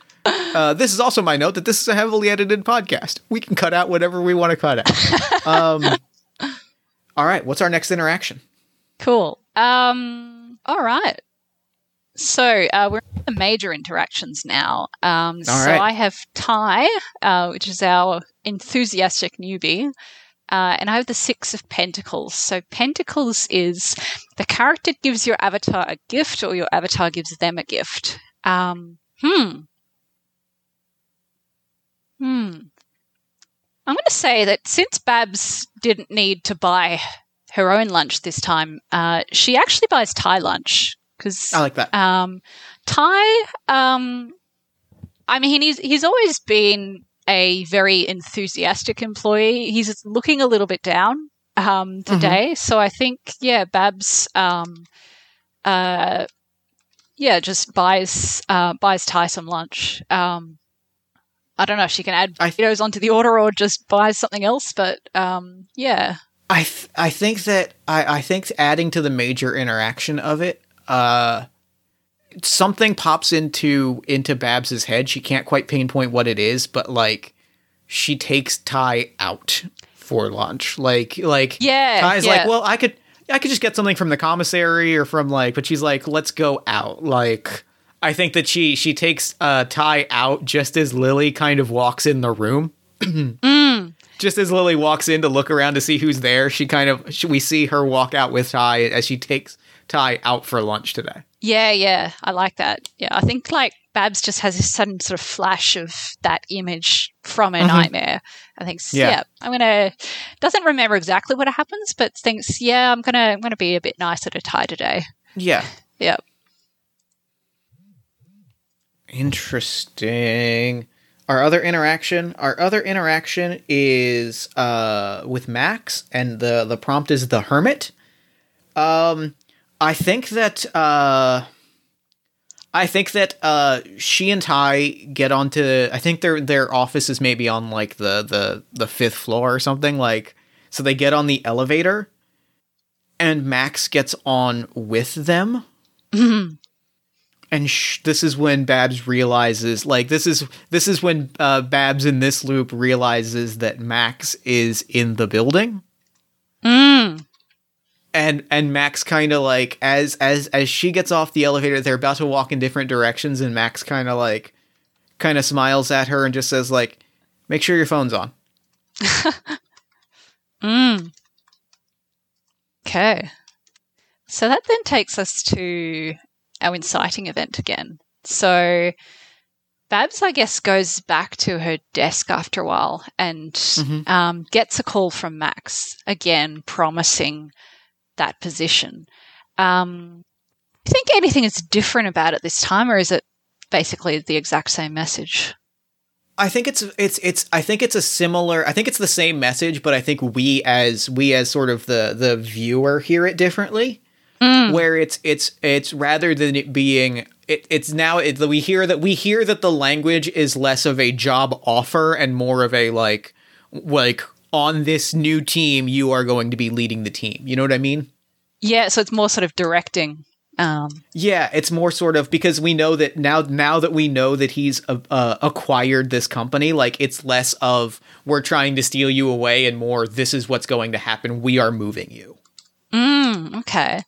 Uh, this is also my note that this is a heavily edited podcast. We can cut out whatever we want to cut out. Um, all right, what's our next interaction? cool. Um, all right. So uh, we're in the major interactions now. Um, so right. I have Ty, uh, which is our enthusiastic newbie, uh, and I have the Six of Pentacles. So Pentacles is the character gives your avatar a gift, or your avatar gives them a gift. Um, hmm. Hmm. I'm going to say that since Babs didn't need to buy her own lunch this time, uh, she actually buys Ty lunch because I like that. um, Ty, um, I mean, he's he's always been a very enthusiastic employee. He's looking a little bit down um, today, so I think yeah, Babs, um, uh, yeah, just buys uh, buys Ty some lunch. Um, I don't know if she can add I- potatoes onto the order or just buys something else, but um, yeah, I th- I think that I, I think adding to the major interaction of it, uh, something pops into into Babs's head. She can't quite pinpoint what it is, but like she takes Ty out for lunch. Like like Yeah, Ty's yeah. like, well, I could I could just get something from the commissary or from like, but she's like, let's go out. Like I think that she she takes uh Ty out just as Lily kind of walks in the room. Just as Lily walks in to look around to see who's there, she kind of she, we see her walk out with Ty as she takes Ty out for lunch today. Yeah, yeah, I like that. Yeah, I think like Babs just has this sudden sort of flash of that image from a nightmare. I think, Yeah. yeah. I'm gonna doesn't remember exactly what happens, but thinks, yeah, I'm gonna I'm gonna be a bit nicer to Ty today. Yeah. yeah. Interesting. Our other interaction, our other interaction is uh with Max and the the prompt is the hermit. Um I think that uh I think that uh she and Ty get onto I think their their office is maybe on like the the the fifth floor or something like so they get on the elevator and Max gets on with them and sh- this is when Babs realizes like this is this is when uh, Babs in this loop realizes that Max is in the building Mm. And and Max kind of like as as as she gets off the elevator they're about to walk in different directions and Max kind of like kind of smiles at her and just says like make sure your phone's on Mm. Okay. So that then takes us to our inciting event again. So Babs, I guess, goes back to her desk after a while and Mhm. um, gets a call from Max again, promising that position. Um, do you think anything is different about it this time, or is it basically the exact same message? I think it's it's it's I think it's a similar I think it's the same message but I think we as we as sort of the the viewer hear it differently Mm. where it's it's it's rather than it being it, it's now it, we hear that we hear that the language is less of a job offer and more of a like like on this new team you are going to be leading the team you know what i mean Yeah, so it's more sort of directing. Um, yeah it's more sort of because we know that now now that we know that he's uh, uh, acquired this company like it's less of we're trying to steal you away and more this is what's going to happen we are moving you Mm, okay.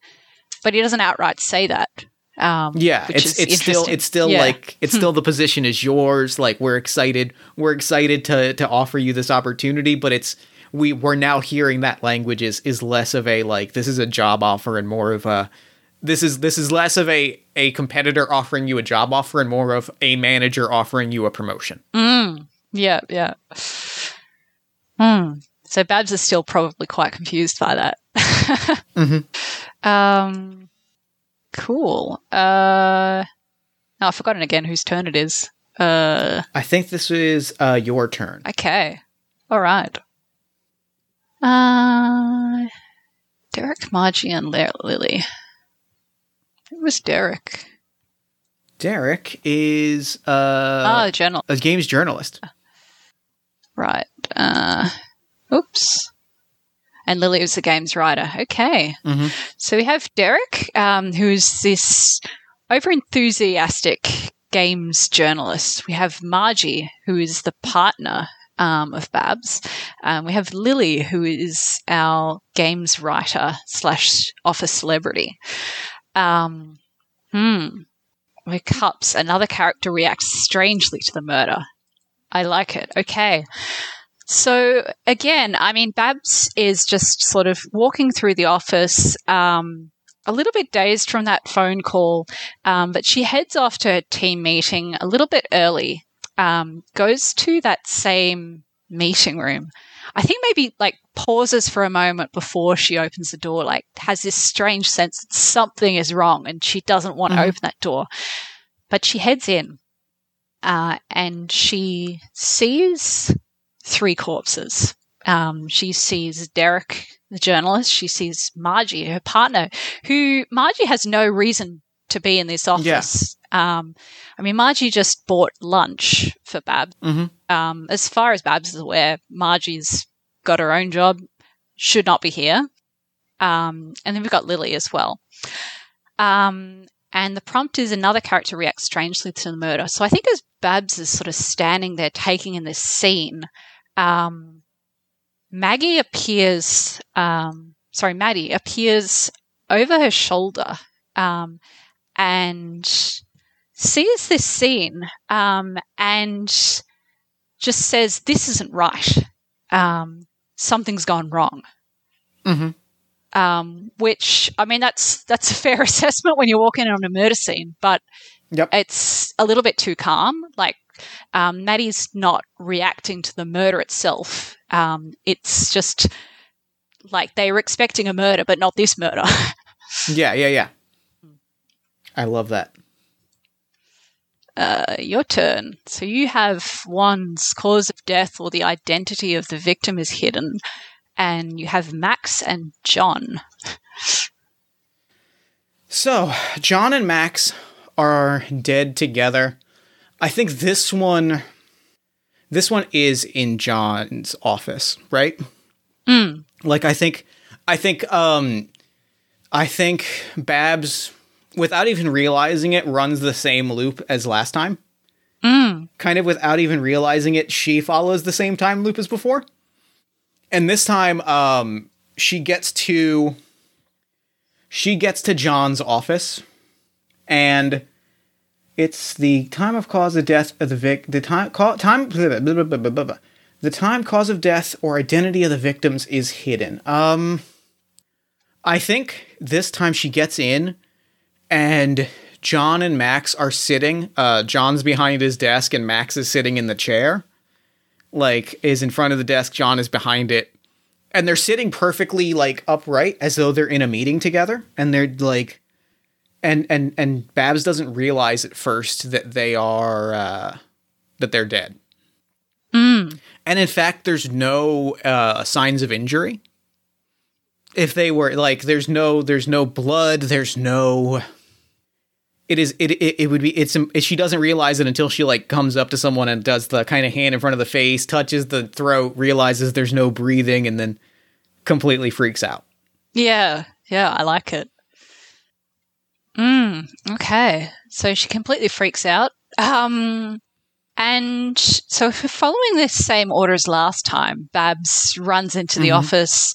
But he doesn't outright say that. Um, Yeah, it's it's still it's still Yeah. Like it's still the position is yours. Like we're excited, we're excited to to offer you this opportunity, but it's we we're now hearing that language is is less of a like this is a job offer and more of a this is this is less of a a competitor offering you a job offer and more of a manager offering you a promotion. Yeah, yeah. Hmm. So Babs is still probably quite confused by that. Um, cool. Uh, oh, I've forgotten again whose turn it is. Uh, I think this is uh your turn. okay. All right. Uh, Derek, Margie, and Lily. It was Derek? Derek is uh Ah, journal. a games journalist. Right. Uh, oops. And Lily was the games writer. Okay. Mhm. So we have Derek, um, who's this over enthusiastic games journalist. We have Margie, who is the partner um, of Babs. Um, we have Lily, who is our games writer slash office celebrity. Um, hmm. With Cups, another character reacts strangely to the murder. I like it. Okay. So again, I mean, Babs is just sort of walking through the office, um, a little bit dazed from that phone call, um, but she heads off to her team meeting a little bit early. Um, goes to that same meeting room. I think maybe like pauses for a moment before she opens the door, like has this strange sense that something is wrong and she doesn't want to Mhm. open that door. But she heads in uh, and she sees three corpses. Um, she sees Derek, the journalist. She sees Margie, her partner, who Margie has no reason to be in this office. Um, I mean, Margie just bought lunch for Babs. Mhm. Um, as far as Babs is aware, Margie's got her own job, should not be here. Um, and then we've got Lily as well. Um, and the prompt is another character reacts strangely to the murder. So I think as Babs is sort of standing there taking in this scene, um, Maggie appears, um, sorry, Maddie appears over her shoulder um, and sees this scene um, and just says, This isn't right. Um, something's gone wrong Mhm. um, which I mean that's that's a fair assessment when you're walking on a murder scene, but Yep. it's a little bit too calm. Like um, Maddie's not reacting to the murder itself. Um, it's just like they were expecting a murder, but not this murder. Yeah, yeah, yeah. I love that. uh, your turn. So you have Wands cause of death or the identity of the victim is hidden, and you have Max and John. So, John and Max are dead together. I think this one this one is in John's office, right? Mm. Like I think I think um I think Babs without even realizing it runs the same loop as last time. Mm. Kind of without even realizing it, she follows the same time loop as before. And this time um she gets to she gets to John's office and it's the time of cause of death of the vic the time ca- time blah, blah, blah. the time cause of death or identity of the victims is hidden. Um i think this time she gets in and john and max are sitting uh john's behind his desk and max is sitting in the chair. Like is in front of the desk john is behind it. And they're sitting perfectly like upright as though they're in a meeting together. And they're like and and and Babs doesn't realize at first that they are uh, that they're dead. Mm. And in fact, there's no uh, signs of injury. If they were like, there's no there's no blood, there's no. It is it it, it would be it's she doesn't realize it until she like comes up to someone and does the kind of hand in front of the face, touches the throat, realizes there's no breathing, and then completely freaks out. Yeah, yeah, I like it. Mm, okay. So she completely freaks out. Um, and so if we're following this same order as last time, Babs runs into the Mhm. office,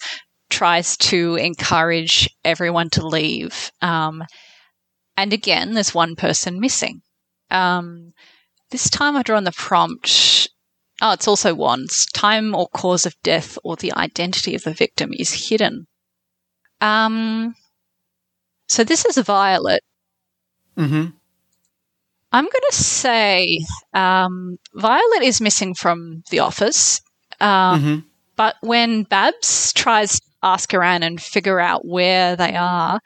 tries to encourage everyone to leave. Um, and again, there's one person missing. Um, this time I've drawn the prompt. Oh, it's also wands. Time or cause of death or the identity of the victim is hidden. Um, so this is violet. Mm-hmm. I'm going to say um, Violet is missing from the office. Um, mm-hmm. But when Babs tries to ask around and figure out where they are,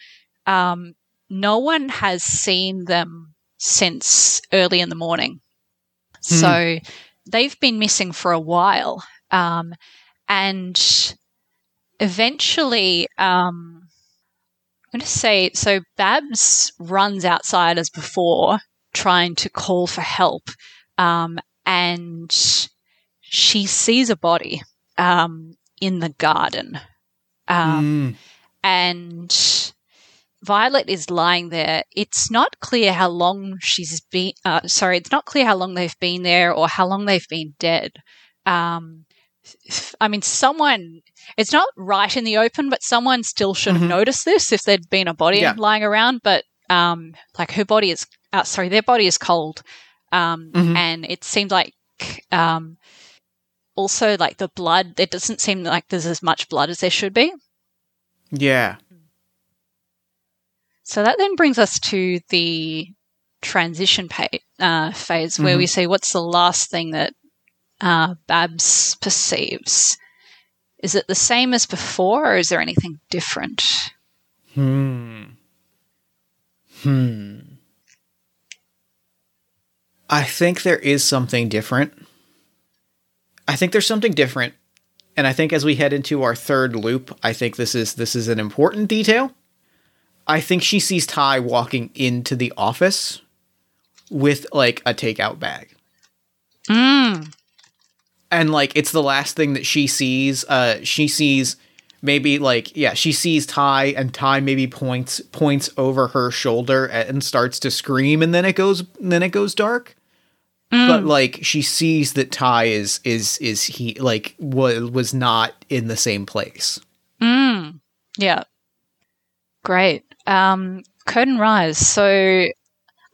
um, no one has seen them since early in the morning. So they've been missing for a while. Um, and eventually, um, I'm going to say so Babs runs outside as before, trying to call for help. Um, and she sees a body um, in the garden. Um, Mm. and Violet is lying there. It's not clear how long she's been. Uh, sorry, it's not clear how long they've been there or how long they've been dead. Um, I mean, someone. It's not right in the open, but someone still should have Mhm. noticed this if there'd been a body Yeah. lying around. But um, like her body is. Uh, sorry, their body is cold, um, Mhm. and it seemed like. Um, also, like the blood, it doesn't seem like there's as much blood as there should be. Yeah. So that then brings us to the transition pa- uh, phase where we see what's the last thing that uh, Babs perceives. Is it the same as before, or is there anything different? Hmm. Hmm. I think there is something different. I think there's something different. And I think as we head into our third loop, I think this is this is an important detail. I think she sees Ty walking into the office with like a takeout bag. Mm. And like it's the last thing that she sees uh she sees maybe like yeah she sees ty and ty maybe points points over her shoulder and starts to scream and then it goes then it goes dark but like she sees that ty is is is he like was was not in the same place Mm. Yeah. Great. Um, curtain rise. So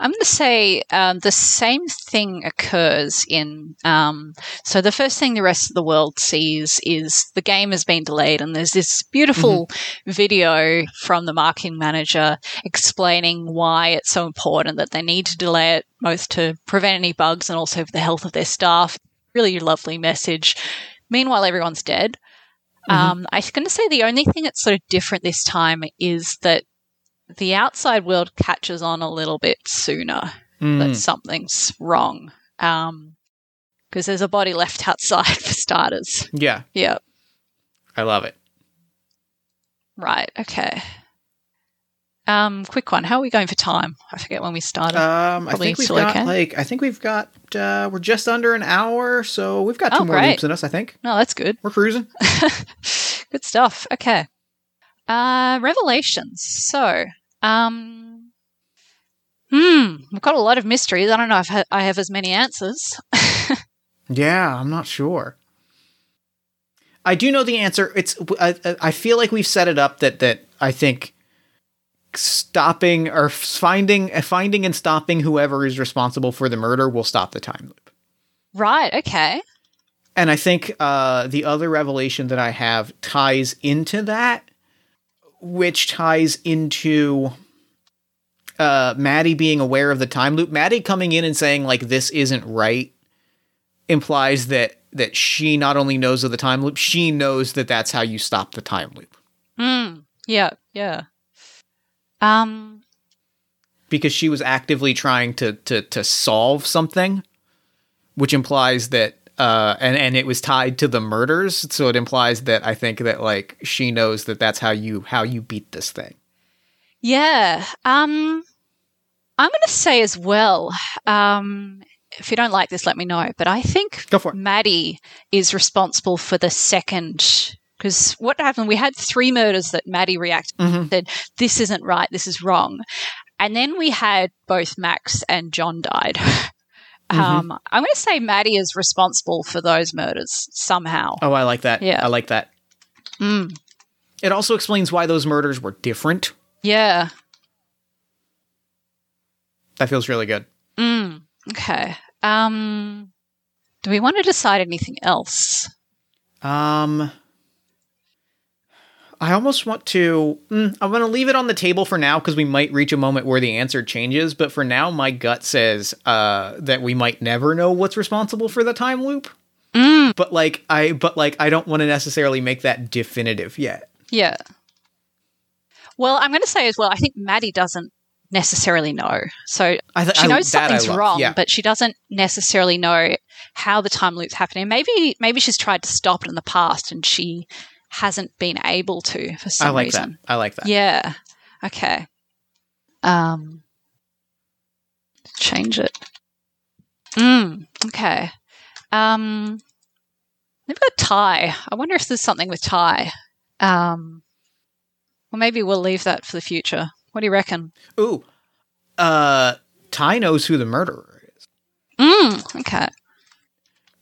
I'm going to say um, the same thing occurs in. Um, so the first thing the rest of the world sees is the game has been delayed, and there's this beautiful video from the marketing manager explaining why it's so important that they need to delay it, both to prevent any bugs and also for the health of their staff. Really lovely message. Meanwhile, everyone's dead. Um, I'm going to say the only thing that's sort of different this time is that the outside world catches on a little bit sooner Mm. that something's wrong. Um, because there's a body left outside for starters. yeah Yeah. i love it Right. Okay. Um, quick one. How are we going for time? I forget when we started. um i think we've got okay. like i think we've got uh we're just under an hour so we've got two Oh, more great. loops in us i think no, that's good. we're cruising Good stuff. Okay. Uh, revelations. So, um, hmm, we've got a lot of mysteries. I don't know if I I have as many answers. Yeah, I'm not sure. I do know the answer. It's I, I feel like we've set it up that that I think stopping or finding finding and stopping whoever is responsible for the murder will stop the time loop. right. Okay. And I think uh, the other revelation that I have ties into that, which ties into uh, Maddie being aware of the time loop. Maddie coming in and saying like this isn't right implies that that she not only knows of the time loop, she knows that that's how you stop the time loop Hmm. Yeah. Yeah. Um. because she was actively trying to to to solve something, which implies that uh and and it was tied to the murders, so it implies that I think that like she knows that that's how you how you beat this thing. Yeah. Um. I'm going to say as well. Um. If you don't like this, let me know. But I think. Maddie is responsible for the second. Because what happened? We had three murders that Maddie reacted Mhm. said, "This isn't right. This is wrong," and then we had both Max and John died. Um, I'm going to say Maddie is responsible for those murders somehow. Oh, I like that. Yeah. I like that. Mm. It also explains why those murders were different. Yeah. That feels really good. Mm, okay. Um, do we want to decide anything else? Um, I almost want to. Mm, I'm going to leave it on the table for now because we might reach a moment where the answer changes. But for now, my gut says uh, that we might never know what's responsible for the time loop. Mm, But like I, but like I don't want to necessarily make that definitive yet. yeah. Well, I'm going to say as well. I think Maddie doesn't necessarily know. So I th- she knows I something's wrong, Yeah, but she doesn't necessarily know how the time loop's happening. Maybe maybe she's tried to stop it in the past and she hasn't been able to for some I like reason. that. I like that. Yeah. Okay. Um change it. Mm, okay. Um maybe got Ty. I wonder if there's something with Ty. Um well maybe we'll leave that for the future. What do you reckon? Ooh, uh, Ty knows who the murderer is, Mm, okay.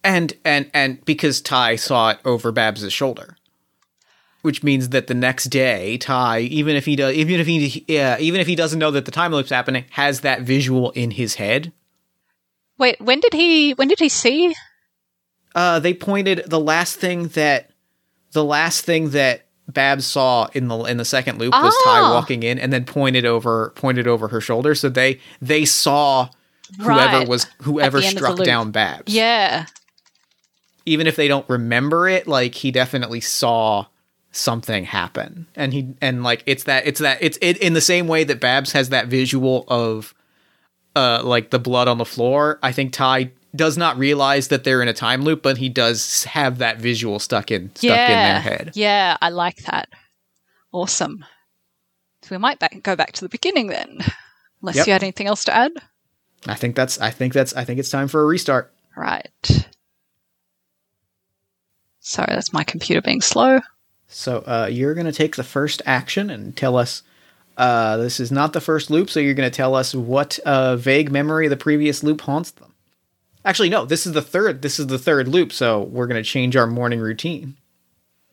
and and and because Ty saw it over Babs's shoulder, which means that the next day, Ty, even if he does, even if he, yeah, even if he doesn't know that the time loop's happening, has that visual in his head. Wait, when did he when did he see? Uh, they pointed the last thing that the last thing that Babs saw in the in the second loop was Ty Ah. walking in and then pointed over pointed over her shoulder. So they they saw whoever Right. was whoever the end of the struck down Babs. Yeah. Even if they don't remember it, like he definitely saw something happen. And he and like it's that it's that it's it in the same way that Babs has that visual of uh like the blood on the floor. I think Ty does not realize that they're in a time loop, but he does have that visual stuck in stuck yeah. in their head. Yeah, I like that. Awesome. So we might back, go back to the beginning then. Unless Yep. you had anything else to add. I think that's I think that's I think it's time for a restart. Right. Sorry, that's my computer being slow. So uh, you're going to take the first action and tell us. Uh, this is not the first loop, so you're going to tell us what uh, vague memory of the previous loop haunts them. Actually, no. This is the third. This is the third loop, so we're going to change our morning routine.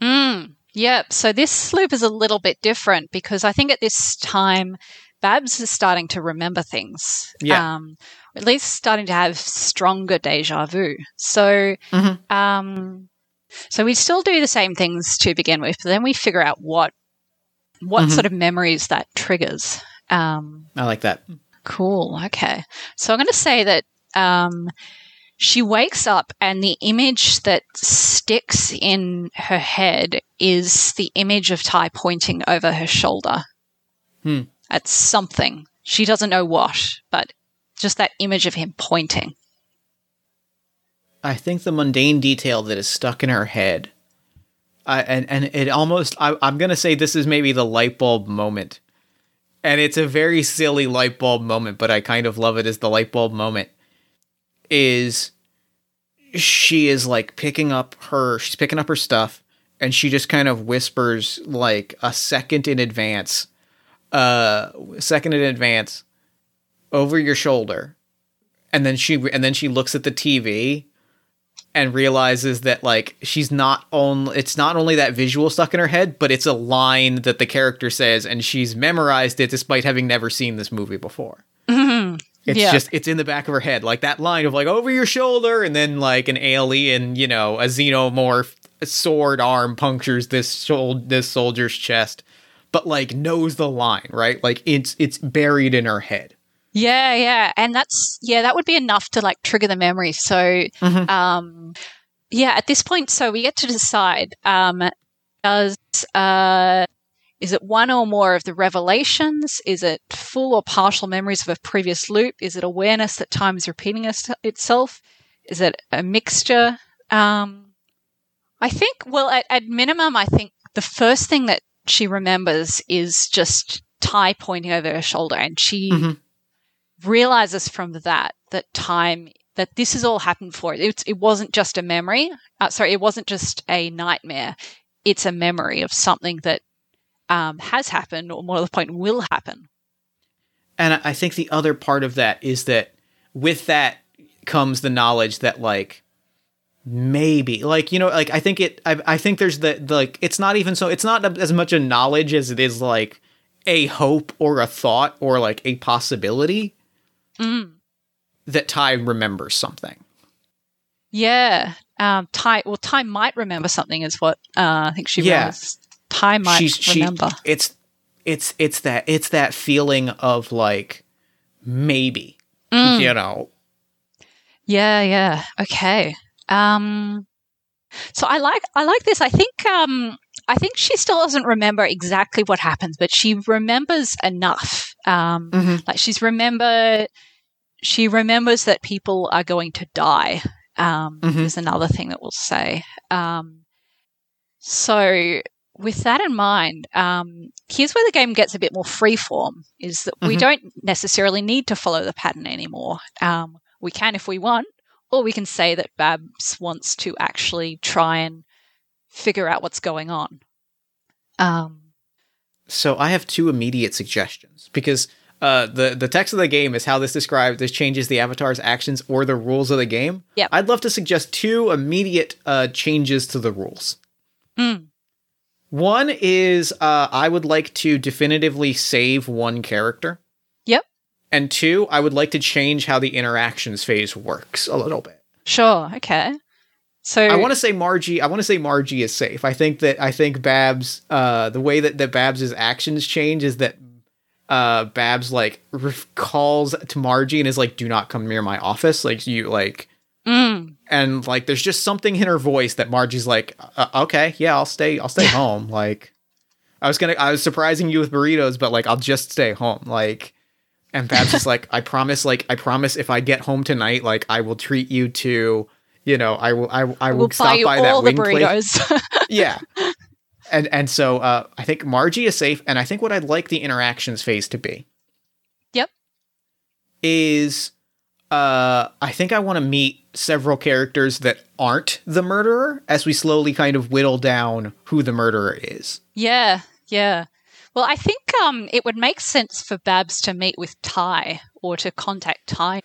Mm, yep. So this loop is a little bit different because I think at this time, Babs is starting to remember things. Yeah. Um, at least starting to have stronger deja vu. So, Mhm. um, so we still do the same things to begin with, but then we figure out what what Mhm. sort of memories that triggers. Um, I like that. Cool. Okay. So I'm going to say that um, she wakes up, and the image that sticks in her head is the image of Ty pointing over her shoulder Hmm. at something. She doesn't know what, but just that image of him pointing. I think the mundane detail that is stuck in her head, and and it almost I, I'm gonna say this is maybe the light bulb moment, and it's a very silly light bulb moment, but I kind of love it as the light bulb moment. Is she is like picking up her she's picking up her stuff, and she just kind of whispers like a second in advance, uh, second in advance, over your shoulder, and then she and then she looks at the TV and realizes that like she's not on it's not only that visual stuck in her head but it's a line that the character says and she's memorized it despite having never seen this movie before. Mm-hmm. It's Yeah. just it's in the back of her head like that line of like over your shoulder and then like an alien you know a xenomorph sword arm punctures this sol- this soldier's chest but like knows the line right? Like it's it's buried in her head Yeah, yeah, and that's yeah, that would be enough to like trigger the memory. So, Mhm. um, yeah, at this point, so we get to decide: um, does uh, is it one or more of the revelations? Is it full or partial memories of a previous loop? Is it awareness that time is repeating itself? Is it a mixture? Um, I think, well, at, at minimum, I think the first thing that she remembers is just Ty pointing over her shoulder, and she Mhm. Realizes from that that time that this has all happened for it. It, it wasn't just a memory. Uh, sorry, it wasn't just a nightmare. It's a memory of something that um, has happened, or more to the point, will happen. And I- think the other part of that is that with that comes the knowledge that like maybe like you know like i think it i, I think there's the, the like it's not even so it's not as much a knowledge as it is like a hope or a thought or like a possibility Mm. that ty remembers something Yeah. Um, Ty, well, Ty might remember something, is what uh, I think she Yeah. was. Ty might She's- she- remember. it's it's it's that it's that feeling of like maybe Mm. you know Yeah, yeah. Okay. Um so I like I like this. I think um I think she still doesn't remember exactly what happens, but she remembers enough. Um Mhm. like she's remember she remembers that people are going to die. Um Mhm. is another thing that we'll say. Um so with that in mind, um, here's where the game gets a bit more freeform: is that we Mhm. don't necessarily need to follow the pattern anymore. Um, we can if we want, or we can say that Babs wants to actually try and figure out what's going on. Um, So I have two immediate suggestions because uh, the the text of the game is how this describes this changes the avatar's actions or the rules of the game. Yep. I'd love to suggest two immediate uh, changes to the rules. mm, One is uh, I would like to definitively save one character. Yep. And two, I would like to change how the interactions phase works a little bit. sure, okay. So I want to say Margie. I want to say Margie is safe. I think that I think Babs. Uh, the way that that Babs's actions change is that uh, Babs like calls to Margie and is like, "Do not come near my office." Like you like, mm, and like there's just something in her voice that Margie's like, uh, "Okay, yeah, I'll stay. I'll stay home." Like, I was gonna, I was surprising you with burritos, but like I'll just stay home. Like, and Babs is like, "I promise. Like, I promise if I get home tonight, like I will treat you to." You know, I will. I, I will we'll buy stop you by that wing place burritos. yeah and and so uh i think margie is safe and i think what i'd like the interactions phase to be Yep. is uh i think i want to meet several characters that aren't the murderer as we slowly kind of whittle down who the murderer is Yeah, yeah. Well, I think um, it would make sense for Babs to meet with Ty or to contact Ty.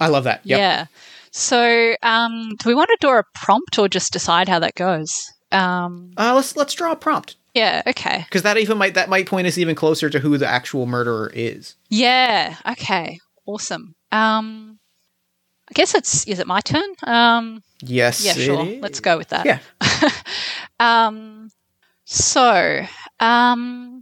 i love that yep. Yeah. So, um, do we want to do a prompt or just decide how that goes? Um, uh let's let's draw a prompt yeah. Okay. because that even might that might point us even closer to who the actual murderer is Yeah. Okay. Awesome. Um, I guess it's is it my turn? Um, yes yeah. Sure. is. Let's go with that. yeah Um, so, um,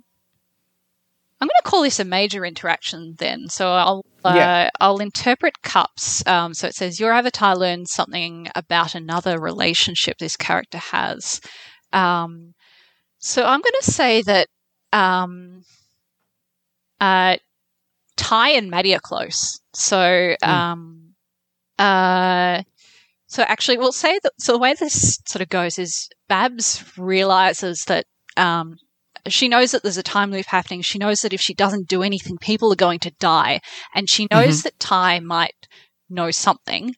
I'm going to call this a major interaction then. So I'll uh, Yeah. I'll interpret cups. Um, so it says your avatar learns something about another relationship this character has. Um, so I'm going to say that um, uh, Ty and Maddie are close. So um, uh, so actually, we'll say that. So the way this sort of goes is Babs realizes that um, she knows that there's a time loop happening. She knows that if she doesn't do anything, people are going to die, and she knows that Ty might know something,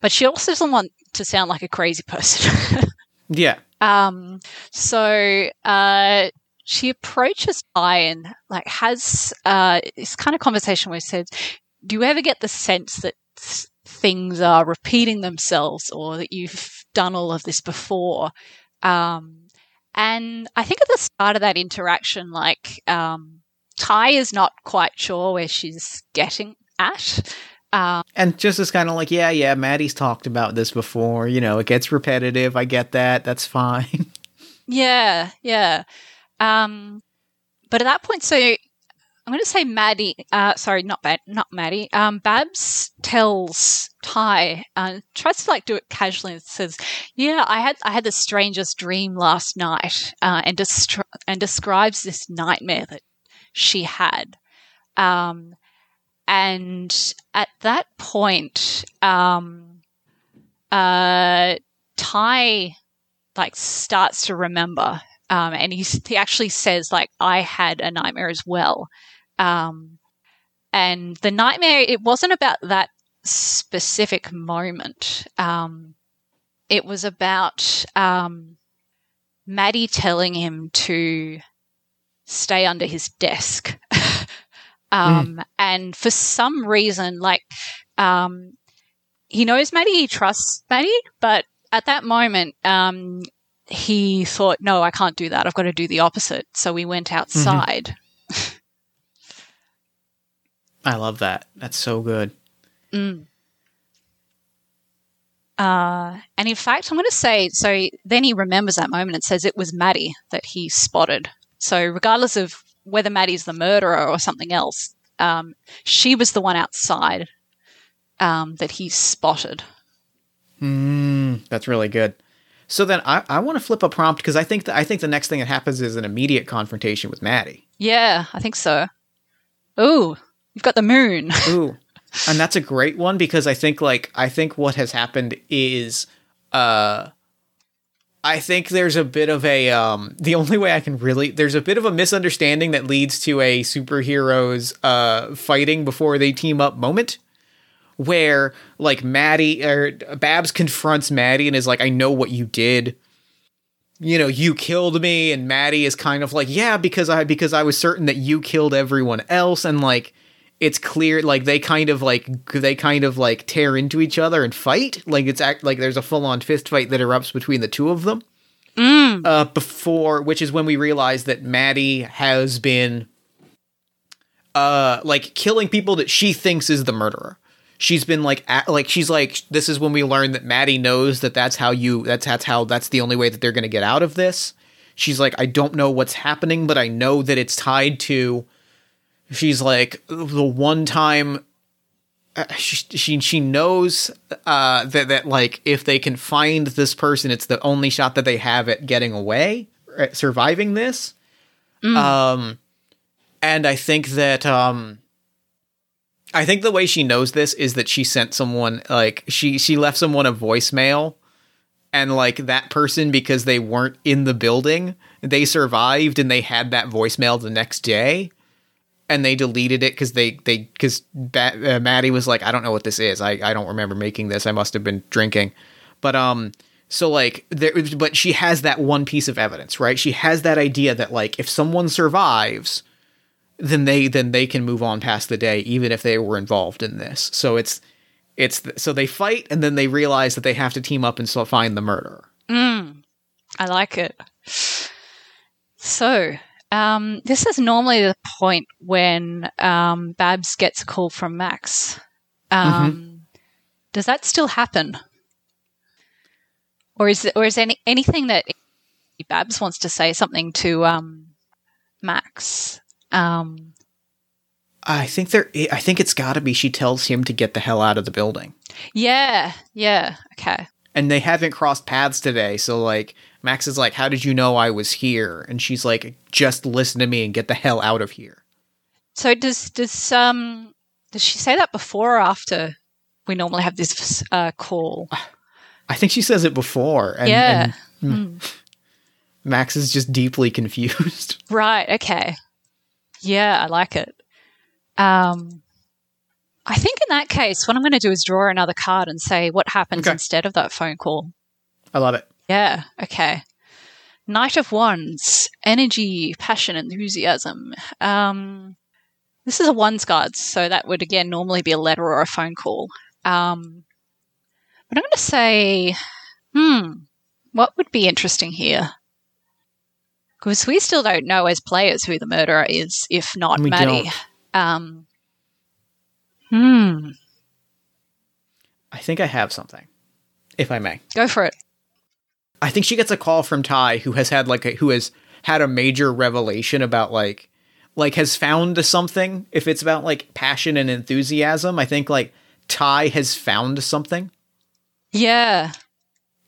but she also doesn't want to sound like a crazy person. yeah Um, so uh, she approaches Ty and like has uh, this kind of conversation where she says, "Do you ever get the sense that things are repeating themselves, or that you've done all of this before?" Um, and I think at the start of that interaction, like um, Ty is not quite sure where she's getting at. Um, And just as kind of like, yeah, yeah, Maddie's talked about this before. You know, it gets repetitive. I get that. That's fine. Yeah, yeah. Um, but at that point, so I'm going to say Maddie. Uh, sorry, not Bad, not Maddie. Um, Babs tells Ty, uh, tries to like do it casually, and says, "Yeah, I had I had the strangest dream last night," uh, and destri- and describes this nightmare that she had. Um, and at that point, um, uh, Ty like starts to remember um, and he, he actually says like i had a nightmare as well um, and the nightmare it wasn't about that specific moment um, it was about um, maddie telling him to stay under his desk um, and for some reason like um, he knows maddie he trusts maddie but at that moment, um, he thought, no, I can't do that. I've got to do the opposite. So we went outside. I love that. That's so good. Mm. Uh, and in fact, I'm going to say so. Then he remembers that moment and says it was Maddie that he spotted. So, regardless of whether Maddie's the murderer or something else, um, she was the one outside um, that he spotted. Mm, that's really good. So then I, I want to flip a prompt because I think that I think the next thing that happens is an immediate confrontation with Maddie. Yeah, I think so. Ooh, you've got the moon. Ooh. and that's a great one because I think like I think what has happened is uh I think there's a bit of a um the only way I can really there's a bit of a misunderstanding that leads to a superheroes uh fighting before they team up moment where like Maddie or Babs confronts Maddie and is like I know what you did you know you killed me and Maddie is kind of like yeah because I because I was certain that you killed everyone else and like it's clear like they kind of like they kind of like tear into each other and fight. Like it's act like there's a full-on fist fight that erupts between the two of them. Mm. uh before which is when we realize that Maddie has been uh like killing people that she thinks is the murderer. She's been like at, like she's like this is when we learn that Maddie knows that that's how you that's that's how that's the only way that they're going to get out of this. She's like I don't know what's happening but I know that it's tied to she's like the one time uh, she, she she knows uh that that like if they can find this person it's the only shot that they have at getting away at surviving this. Um and i think that um i think the way she knows this is that she sent someone like she she left someone a voicemail and like that person because they weren't in the building they survived and they had that voicemail the next day and they deleted it because they they because ba- uh, Maddie was like, I don't know what this is. I I don't remember making this. I must have been drinking, but um. So like there, but she has that one piece of evidence, right? She has that idea that like if someone survives, then they then they can move on past the day, even if they were involved in this. So it's it's so they fight and then they realize that they have to team up and so find the murderer. Mm. I like it. So, um, this is normally the point when um, Babs gets a call from Max. Um, Does that still happen, or is or is any anything that Babs wants to say something to um, Max? Um, I think there. I think it's got to be. She tells him to get the hell out of the building. yeah, yeah, okay. and they haven't crossed paths today. So like Max is like, "How did you know I was here?" And she's like, "Just listen to me and get the hell out of here." So does does um does she say that before or after we normally have this uh, call? I think she says it before, and, Yeah. and Max is just deeply confused. Right. Okay. Yeah, I like it. Um, I think in that case, what I'm going to do is draw another card and say what happens Okay. instead of that phone call. I love it. Yeah. Okay. Knight of Wands, energy, passion, enthusiasm. Um, this is a ones card, so that would again normally be a letter or a phone call. Um, but I'm going to say, hmm, what would be interesting here? Because we still don't know as players who the murderer is, if not We Maddie. don't. Um, hmm, I think I have something, if I may. go for it. I think she gets a call from Ty, who has had like a, who has had a major revelation about like like has found something. If it's about like passion and enthusiasm, I think like Ty has found something. Yeah.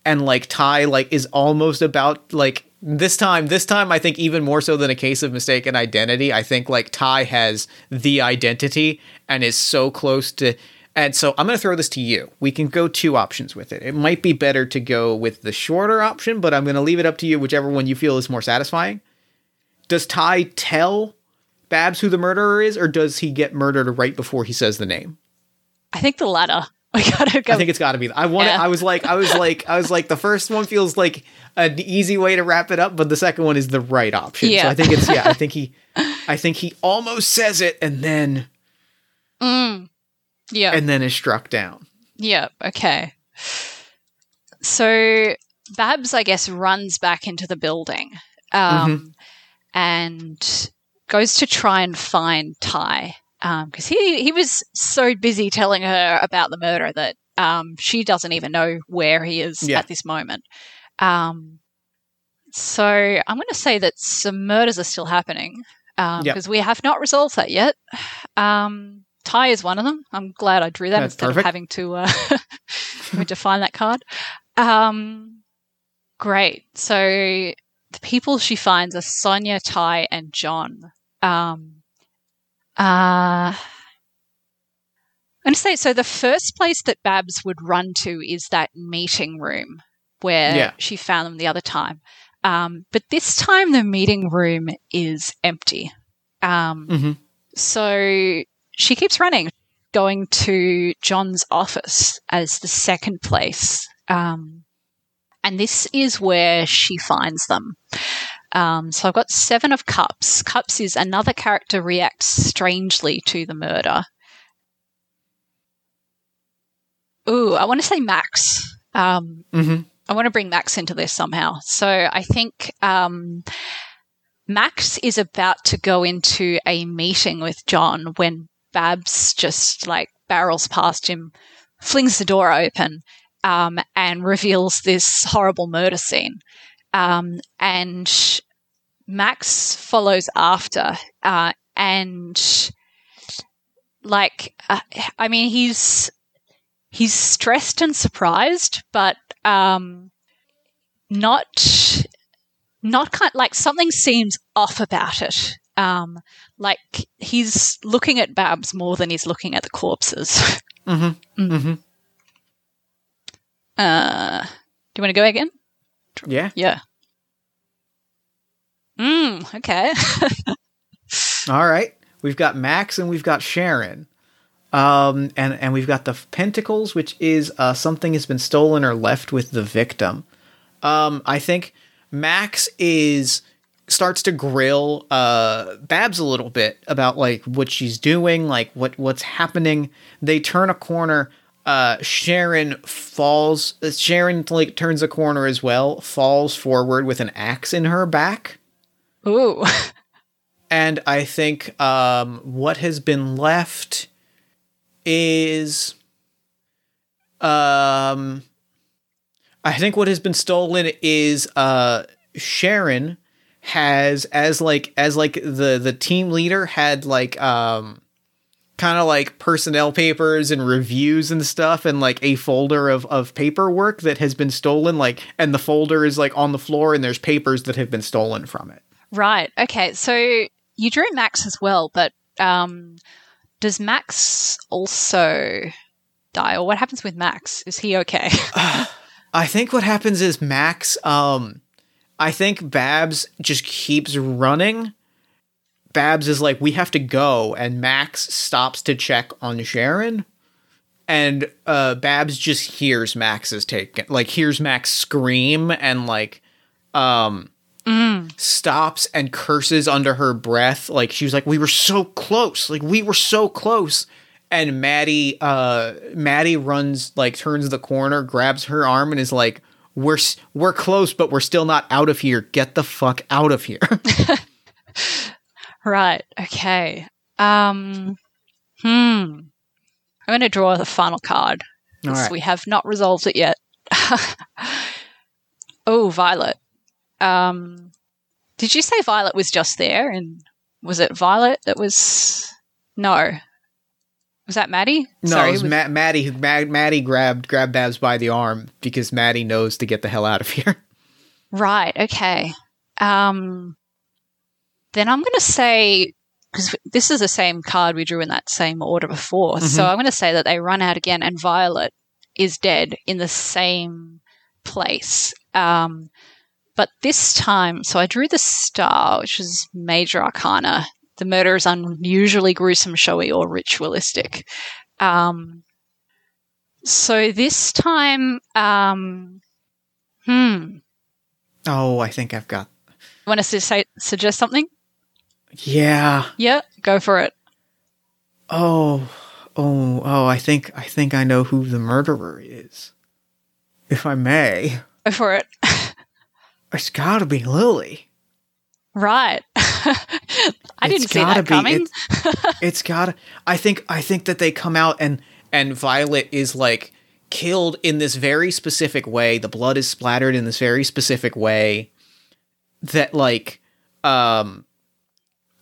and like Ty like is almost about like this time this time I think even more so than a case of mistaken identity I think like Ty has the identity and is so close to and so I'm going to throw this to you. We can go two options with it. It might be better to go with the shorter option, but I'm going to leave it up to you whichever one you feel is more satisfying. Does Ty tell Babs who the murderer is or does he get murdered right before he says the name? I think the latter. We gotta go. I think it's got to be. I want. Yeah. I was like. I was like. I was like. The first one feels like an easy way to wrap it up, but the second one is the right option. So Yeah. I think it's. Yeah. I think he. I think he almost says it and then Mm. Yeah. and then is struck down. Yeah, okay. so Babs, I guess, runs back into the building um, and goes to try and find Ty because he he was so busy telling her about the murder that um, she doesn't even know where he is Yeah. at this moment. Um, so I'm going to say that some murders are still happening because we have not resolved that yet. Um, Ty is one of them. I'm glad I drew that That's instead perfect. of having to uh, having to find that card. Um, great. So the people she finds are Sonia, Ty, and John. Um, uh, I'm going to say so. The first place that Babs would run to is that meeting room where Yeah. she found them the other time. Um, but this time the meeting room is empty. Um, Mhm. so she keeps running, going to John's office as the second place. Um, and this is where she finds them. Um, so I've got seven of cups. Cups is another character reacts strangely to the murder. Ooh, I want to say Max. Um, Mm-hmm. I want to bring Max into this somehow. So I think um, Max is about to go into a meeting with John when Babs just like barrels past him, flings the door open, um, and reveals this horrible murder scene. Um, and Max follows after, uh, and like, uh, I mean, he's he's stressed and surprised, but um, not not kind like something seems off about it. Um, like he's looking at Babs more than he's looking at the corpses. Mm-hmm. Mm. Mm-hmm. Uh, do you want to go again? Yeah. Yeah. Mm, okay. All right. We've got Max and we've got Sharon. Um, and, and we've got the Pentacles, which is uh, something has been stolen or left with the victim. Um, I think Max is starts to grill uh, Babs a little bit about like what she's doing, like what what's happening. They turn a corner. Uh, Sharon falls. uh, Sharon like turns a corner as well, falls forward with an axe in her back. Ooh. And I think um, what has been left is, um, I think what has been stolen is uh, Sharon has as like as like the the team leader had like um kind of like personnel papers and reviews and stuff and like a folder of of paperwork that has been stolen like and the folder is like on the floor and there's papers that have been stolen from it Right. Okay. So you drew Max as well, but um, does Max also die, or what happens with Max? Is he okay? I think what happens is Max, um, I think Babs just keeps running. Babs is like, we have to go, and Max stops to check on Sharon. And uh, Babs just hears Max is taken, like hears Max scream and like, um, stops and curses under her breath. Like she was like, we were so close, like we were so close. And Maddie, uh, Maddie runs like turns the corner, grabs her arm, and is like, "We're we're close, but we're still not out of here. Get the fuck out of here." right. Okay. Um, hmm. I'm going to draw the final card. Right. We have not resolved it yet. oh, Violet. Um, did you say Violet was just there? And was it Violet that was? No. Was that Maddie? no, Sorry, it was was- Ma- Maddie. Ma- Maddie grabbed grabbed Babs by the arm because Maddie knows to get the hell out of here. Right. Okay. Um, then I'm going to say because this is the same card we drew in that same order before, so Mhm. I'm going to say that they run out again, and Violet is dead in the same place. Um, but this time, so I drew the star, which is major arcana. The murder is unusually gruesome, showy, or ritualistic. Um, so this time, um, hmm. Oh, I think I've got. Want to su- say, suggest something? Yeah. Yeah, go for it. Oh, oh, oh! I think I think I know who the murderer is. if I may, Go for it. it's got to be Lily. Right. I didn't see that coming. It's, it's gotta. I think. I think that they come out and and Violet is like killed in this very specific way. The blood is splattered in this very specific way. That like, um,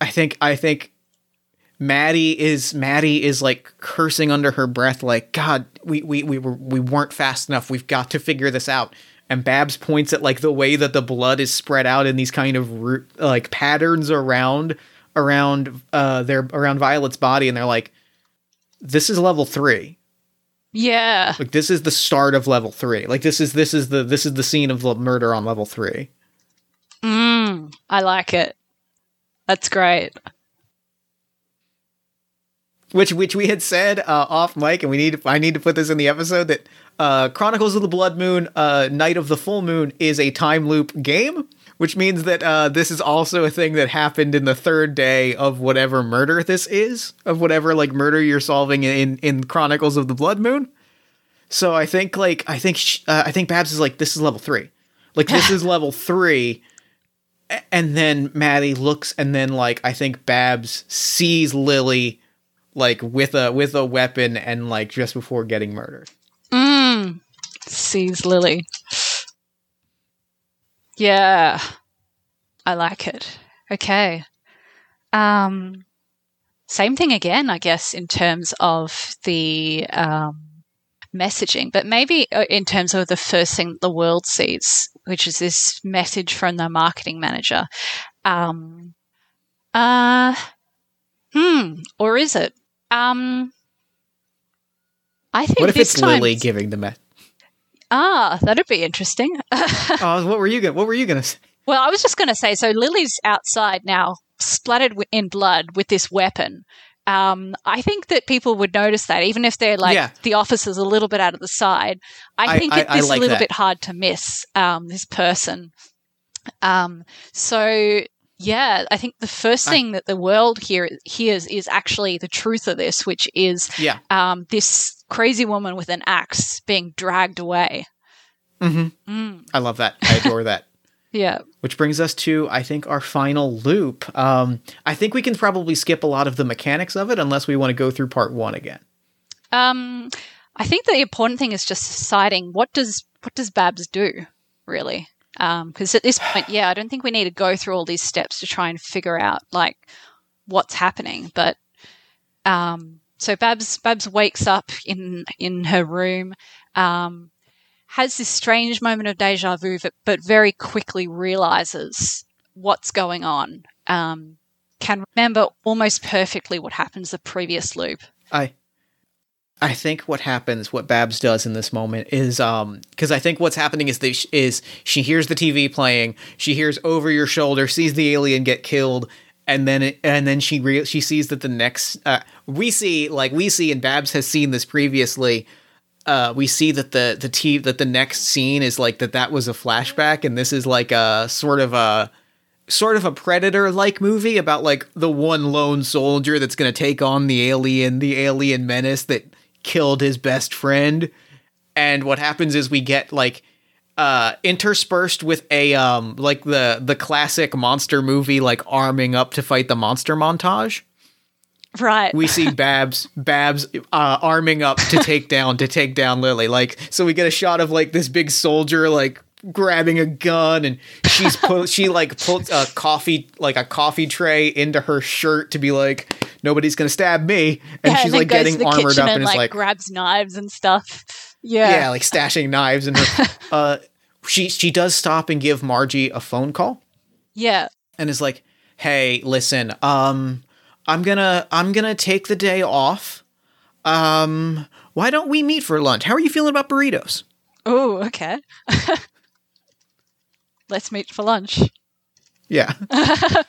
I think. I think. Maddie is Maddie is like cursing under her breath, like God, we we we were we weren't fast enough. We've got to figure this out. And Babs points at like the way that the blood is spread out in these kind of like patterns around around uh their around Violet's body, and they're like, "This is level three. yeah. Like this is the start of level three. Like this is this is the this is the scene of the murder on level three. Mm, I like it. That's great. Which which we had said uh, off mic, and we need I need to put this in the episode that uh, Chronicles of the Blood Moon, uh, Night of the Full Moon is a time loop game, which means that uh, this is also a thing that happened in the third day of whatever murder this is, of whatever like murder you're solving in in Chronicles of the Blood Moon. So I think like I think sh- uh, I think Babs is like this is level three, like this is level three. And then Maddie looks, and then like I think Babs sees Lily like with a with a weapon and like just before getting murdered. Mm. Sees Lily. Yeah. I like it. Okay. Um same thing again, I guess, in terms of the um, messaging, but maybe uh, in terms of the first thing the world sees, which is this message from the marketing manager. Um, uh, hmm, or is it? Um, I think What if this it's time. Lily giving the mess? Ah, that'd be interesting. Oh, what were you gonna? What were you gonna say? Well, I was just going to say so Lily's outside now, splattered wi- in blood with this weapon. Um, I think that people would notice that, even if they're like Yeah. the officer's a little bit out of the side. I I- think I- that this is like a little that. bit hard to miss um, this person. Um, so yeah, I think the first thing that the world here hears is actually the truth of this, which is Yeah. um, this crazy woman with an axe being dragged away. Mm-hmm. Mm, I love that. I adore that. yeah. Which brings us to, I think, our final loop. Um, I think we can probably skip a lot of the mechanics of it unless we want to go through part one again. Um, I think the important thing is just deciding what does what does Babs do really. Because at this point, yeah, I don't think we need to go through all these steps to try and figure out like what's happening. But um, so Babs Babs wakes up in in her room, um, has this strange moment of deja vu, but, very quickly realizes what's going on. Um, can remember almost perfectly what happens the previous loop. I I think what happens, what Babs does in this moment is um because I think what's happening is sh- is she hears the TV playing, she hears over your shoulder, sees the alien get killed, and then it, and then she re- she sees that the next uh, we see like we see and Babs has seen this previously. Uh, we see that the the t that the next scene is like that that was a flashback and this is like a sort of a sort of a predator like movie about like the one lone soldier that's going to take on the alien the alien menace that killed his best friend and what happens is we get like uh interspersed with a um like the the classic monster movie like arming up to fight the monster montage Right. we see Babs Babs uh, arming up to take down to take down Lily. Like so, we get a shot of like this big soldier like grabbing a gun, and she's put she like puts a coffee like a coffee tray into her shirt to be like nobody's gonna stab me, and Yeah, she's then like getting armored up and and is like, like grabs knives and stuff. Yeah. yeah, like stashing knives and uh, she she does stop and give Margie a phone call Yeah. and is like, "Hey, listen, um, I'm gonna I'm gonna take the day off. Um, why don't we meet for lunch? How are you feeling about burritos?" Oh, okay. Let's meet for lunch. Yeah,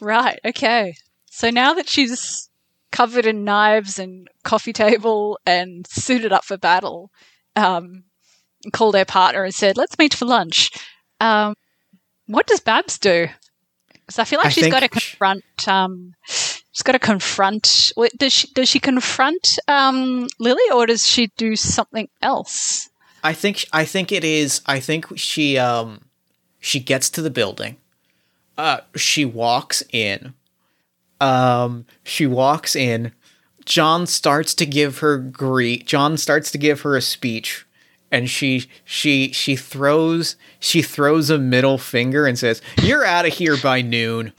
Right. Okay. So now that she's covered in knives and coffee table and suited up for battle, um, called her partner and said, "Let's meet for lunch." Um, what does Babs do? Because I feel like I she's got to confront. Um, she's got to confront. Does she does she confront um, Lily or does she do something else? I think I think it is. I think she um she gets to the building. Uh, she walks in. Um, she walks in. John starts to give her greet. John starts to give her a speech, and she she she throws she throws a middle finger and says, "You're out of here by noon."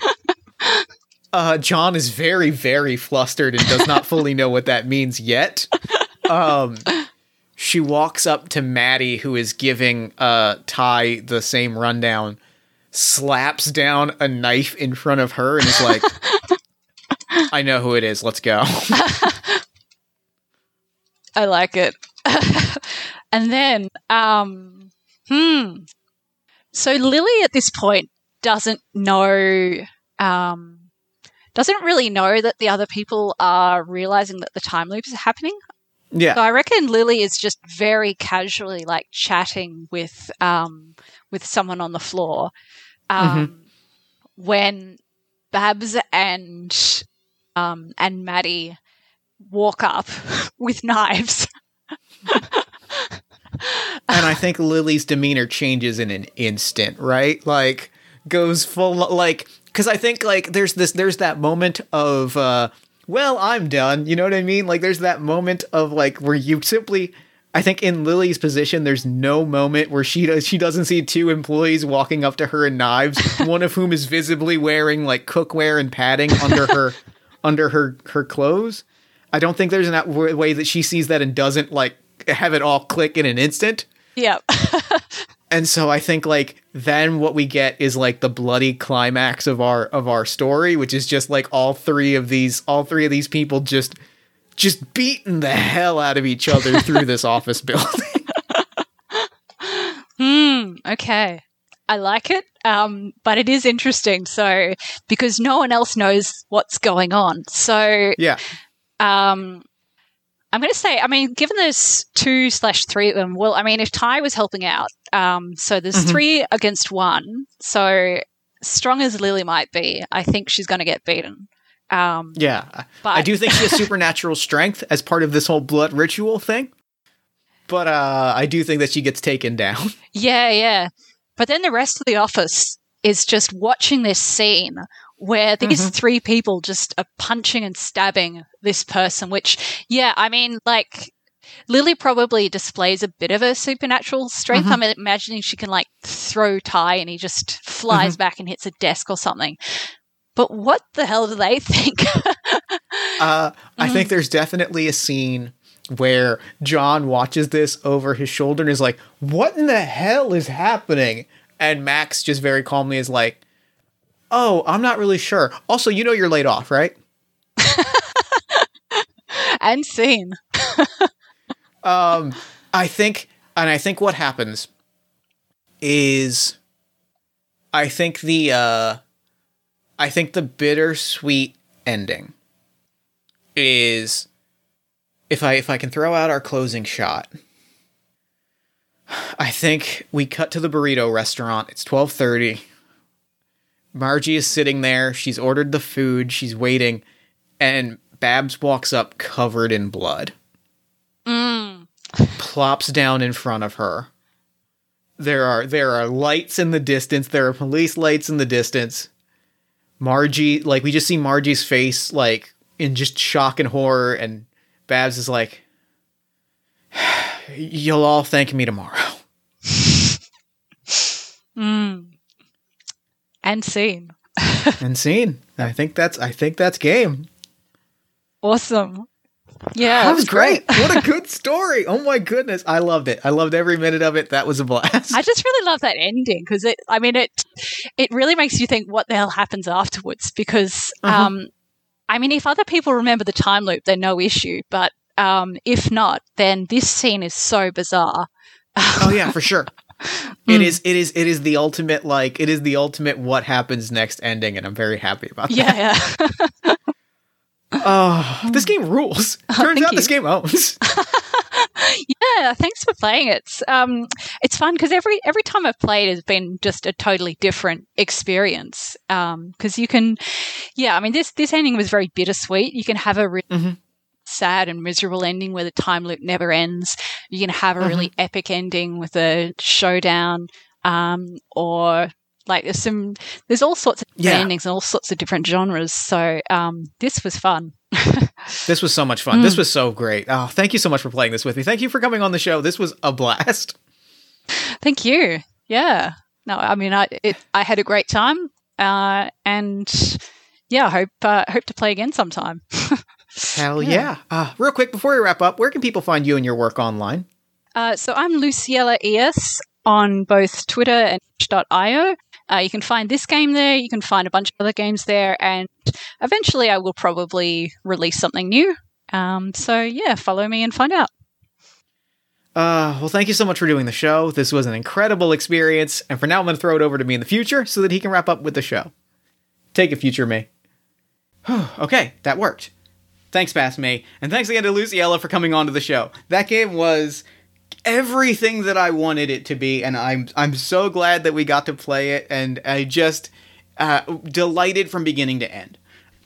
uh, John is very very flustered and does not fully know what that means yet. Um, she walks up to Maddie, who is giving uh Ty the same rundown, slaps down a knife in front of her, and is like, "I know who it is. Let's go." I like it. and then, um, hmm. So Lily at this point doesn't know, um, doesn't really know that the other people are realizing that the time loop is happening. So yeah, I reckon Lily is just very casually like chatting with um with someone on the floor. Um when Babs and um and Maddie walk up with knives. and I think Lily's demeanor changes in an instant, right? Like goes full like because I think like there's this there's that moment of uh well I'm done, you know what I mean? Like there's that moment of like where you simply I think in Lily's position there's no moment where she does she doesn't see two employees walking up to her in knives, one of whom is visibly wearing like cookware and padding under her under her her clothes. I don't think there's w- way that she sees that and doesn't like have it all click in an instant. Yep. And so I think like then what we get is like the bloody climax of our of our story, which is just like all three of these all three of these people just just beating the hell out of each other through this office building. Hmm. Okay. I like it. Um, but it is interesting. So because no one else knows what's going on. So yeah. um, I'm going to say, I mean, given there's two slash three of them, well, I mean, if Ty was helping out, um, so there's Mhm. three against one. So strong as Lily might be, I think she's going to get beaten. Um, Yeah. but I do think she has supernatural strength as part of this whole blood ritual thing. But uh I do think that she gets taken down. Yeah, yeah. But then the rest of the office is just watching this scene where these mm-hmm. three people just are punching and stabbing this person, which, yeah, I mean, like, Lily probably displays a bit of a supernatural strength. Mm-hmm. I'm imagining she can, like, throw Ty and he just flies mm-hmm. back and hits a desk or something. But what the hell do they think? Uh, I think there's definitely a scene where John watches this over his shoulder and is like, "What in the hell is happening?" And Max just very calmly is like, "Oh, I'm not really sure. Also, you know you're laid off, right?" and scene. Um, I think, and I think what happens is, I think the, uh, I think the bittersweet ending is, if I if I can throw out our closing shot, I think we cut to the burrito restaurant. It's twelve thirty. Margie is sitting there. She's ordered the food. She's waiting, and Babs walks up covered in blood Mm. plops down in front of her. There are there are lights in the distance. There are police lights in the distance. Margie, like we just see Margie's face, like in just shock and horror, and Babs is like, "You'll all thank me tomorrow." Mm. And scene. and scene. I think that's I think that's game. Awesome. Yeah, that was great. what a good story. Oh my goodness, I loved it. I loved every minute of it. That was a blast. I just really love that ending because it. I mean, it. It really makes you think what the hell happens afterwards. Because, Uh-huh. um, I mean, if other people remember the time loop, they're no issue. But um, if not, then this scene is so bizarre. oh yeah, for sure. It is it is it is the ultimate like it is the ultimate what happens next ending and I'm very happy about that. Yeah, yeah. Oh, this game rules. Turns thank out you. this game owns. yeah. Thanks for playing it. It's, um, it's fun because every every time I've played has been just a totally different experience. Um, because you can, yeah. I mean, this this ending was very bittersweet. You can have a real Mhm. Sad and miserable ending where the time loop never ends. You can have a really epic ending with a showdown, um, or like there's some there's all sorts of Yeah. endings and all sorts of different genres. So um, this was fun. This was so much fun. This was so great. Oh, thank you so much for playing this with me. Thank you for coming on the show. This was a blast. Thank you. Yeah. No, I mean, I it, I had a great time, uh, and yeah, I hope uh, hope to play again sometime. Hell yeah. Uh, real quick, before we wrap up, where can people find you and your work online? Uh, so I'm Luciella ES on both Twitter and itch.io. Uh, you can find this game there. You can find a bunch of other games there, and eventually I will probably release something new. Um, so yeah, follow me and find out. Uh, well, thank you so much for doing the show. This was an incredible experience, and for now, I'm going to throw it over to me in the future so that he can wrap up with the show. Take it, future me. okay, that worked. Thanks, past me, and thanks again to Luciella for coming on to the show. That game was everything that I wanted it to be, and I'm I'm so glad that we got to play it, and I just uh, delighted from beginning to end.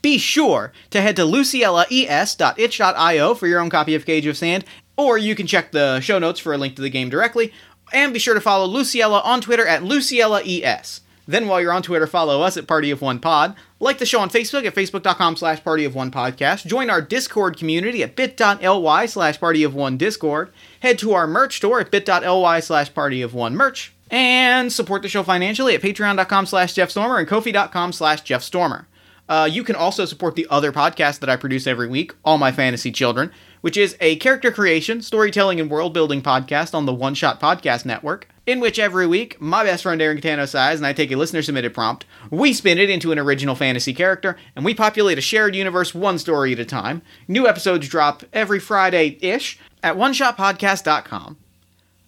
Be sure to head to luciellaes.itch.io for your own copy of Cage of Sand, or you can check the show notes for a link to the game directly. And be sure to follow Luciella on Twitter at luciellaes. Then while you're on Twitter, follow us at Party of One Pod. Like the show on Facebook at facebook.com slash Party of One Podcast. Join our Discord community at bit.ly slash Party of One Discord. Head to our merch store at bit.ly slash Party of One Merch. And support the show financially at patreon.com slash Jeff Stormer and kofi.com slash Jeff Stormer. Uh, you can also support the other podcast that I produce every week, All My Fantasy Children, which is a character creation, storytelling, and world building podcast on the One Shot Podcast Network, in which every week my best friend Aaron Catano sighs and I take a listener submitted prompt, we spin it into an original fantasy character, and we populate a shared universe one story at a time. New episodes drop every Friday ish at oneshotpodcast.com.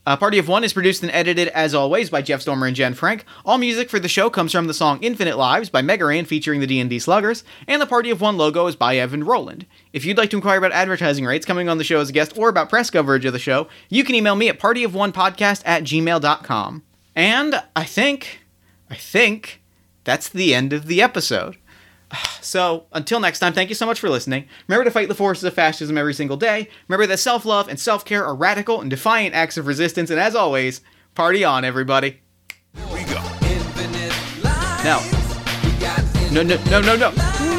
Uh, Party of One is produced and edited, as always, by Jeff Stormer and Jen Frank. All music for the show comes from the song Infinite Lives by Mega Ran featuring the D&D Sluggers, and the Party of One logo is by Evan Rowland. If you'd like to inquire about advertising rates, coming on the show as a guest, or about press coverage of the show, you can email me at partyofonepodcast at gmail.com. And I think, I think that's the end of the episode. So, until next time, thank you so much for listening. Remember to fight the forces of fascism every single day. Remember that self love and self care are radical and defiant acts of resistance. And as always, party on, everybody. No. We got No, no, no, no, no. No!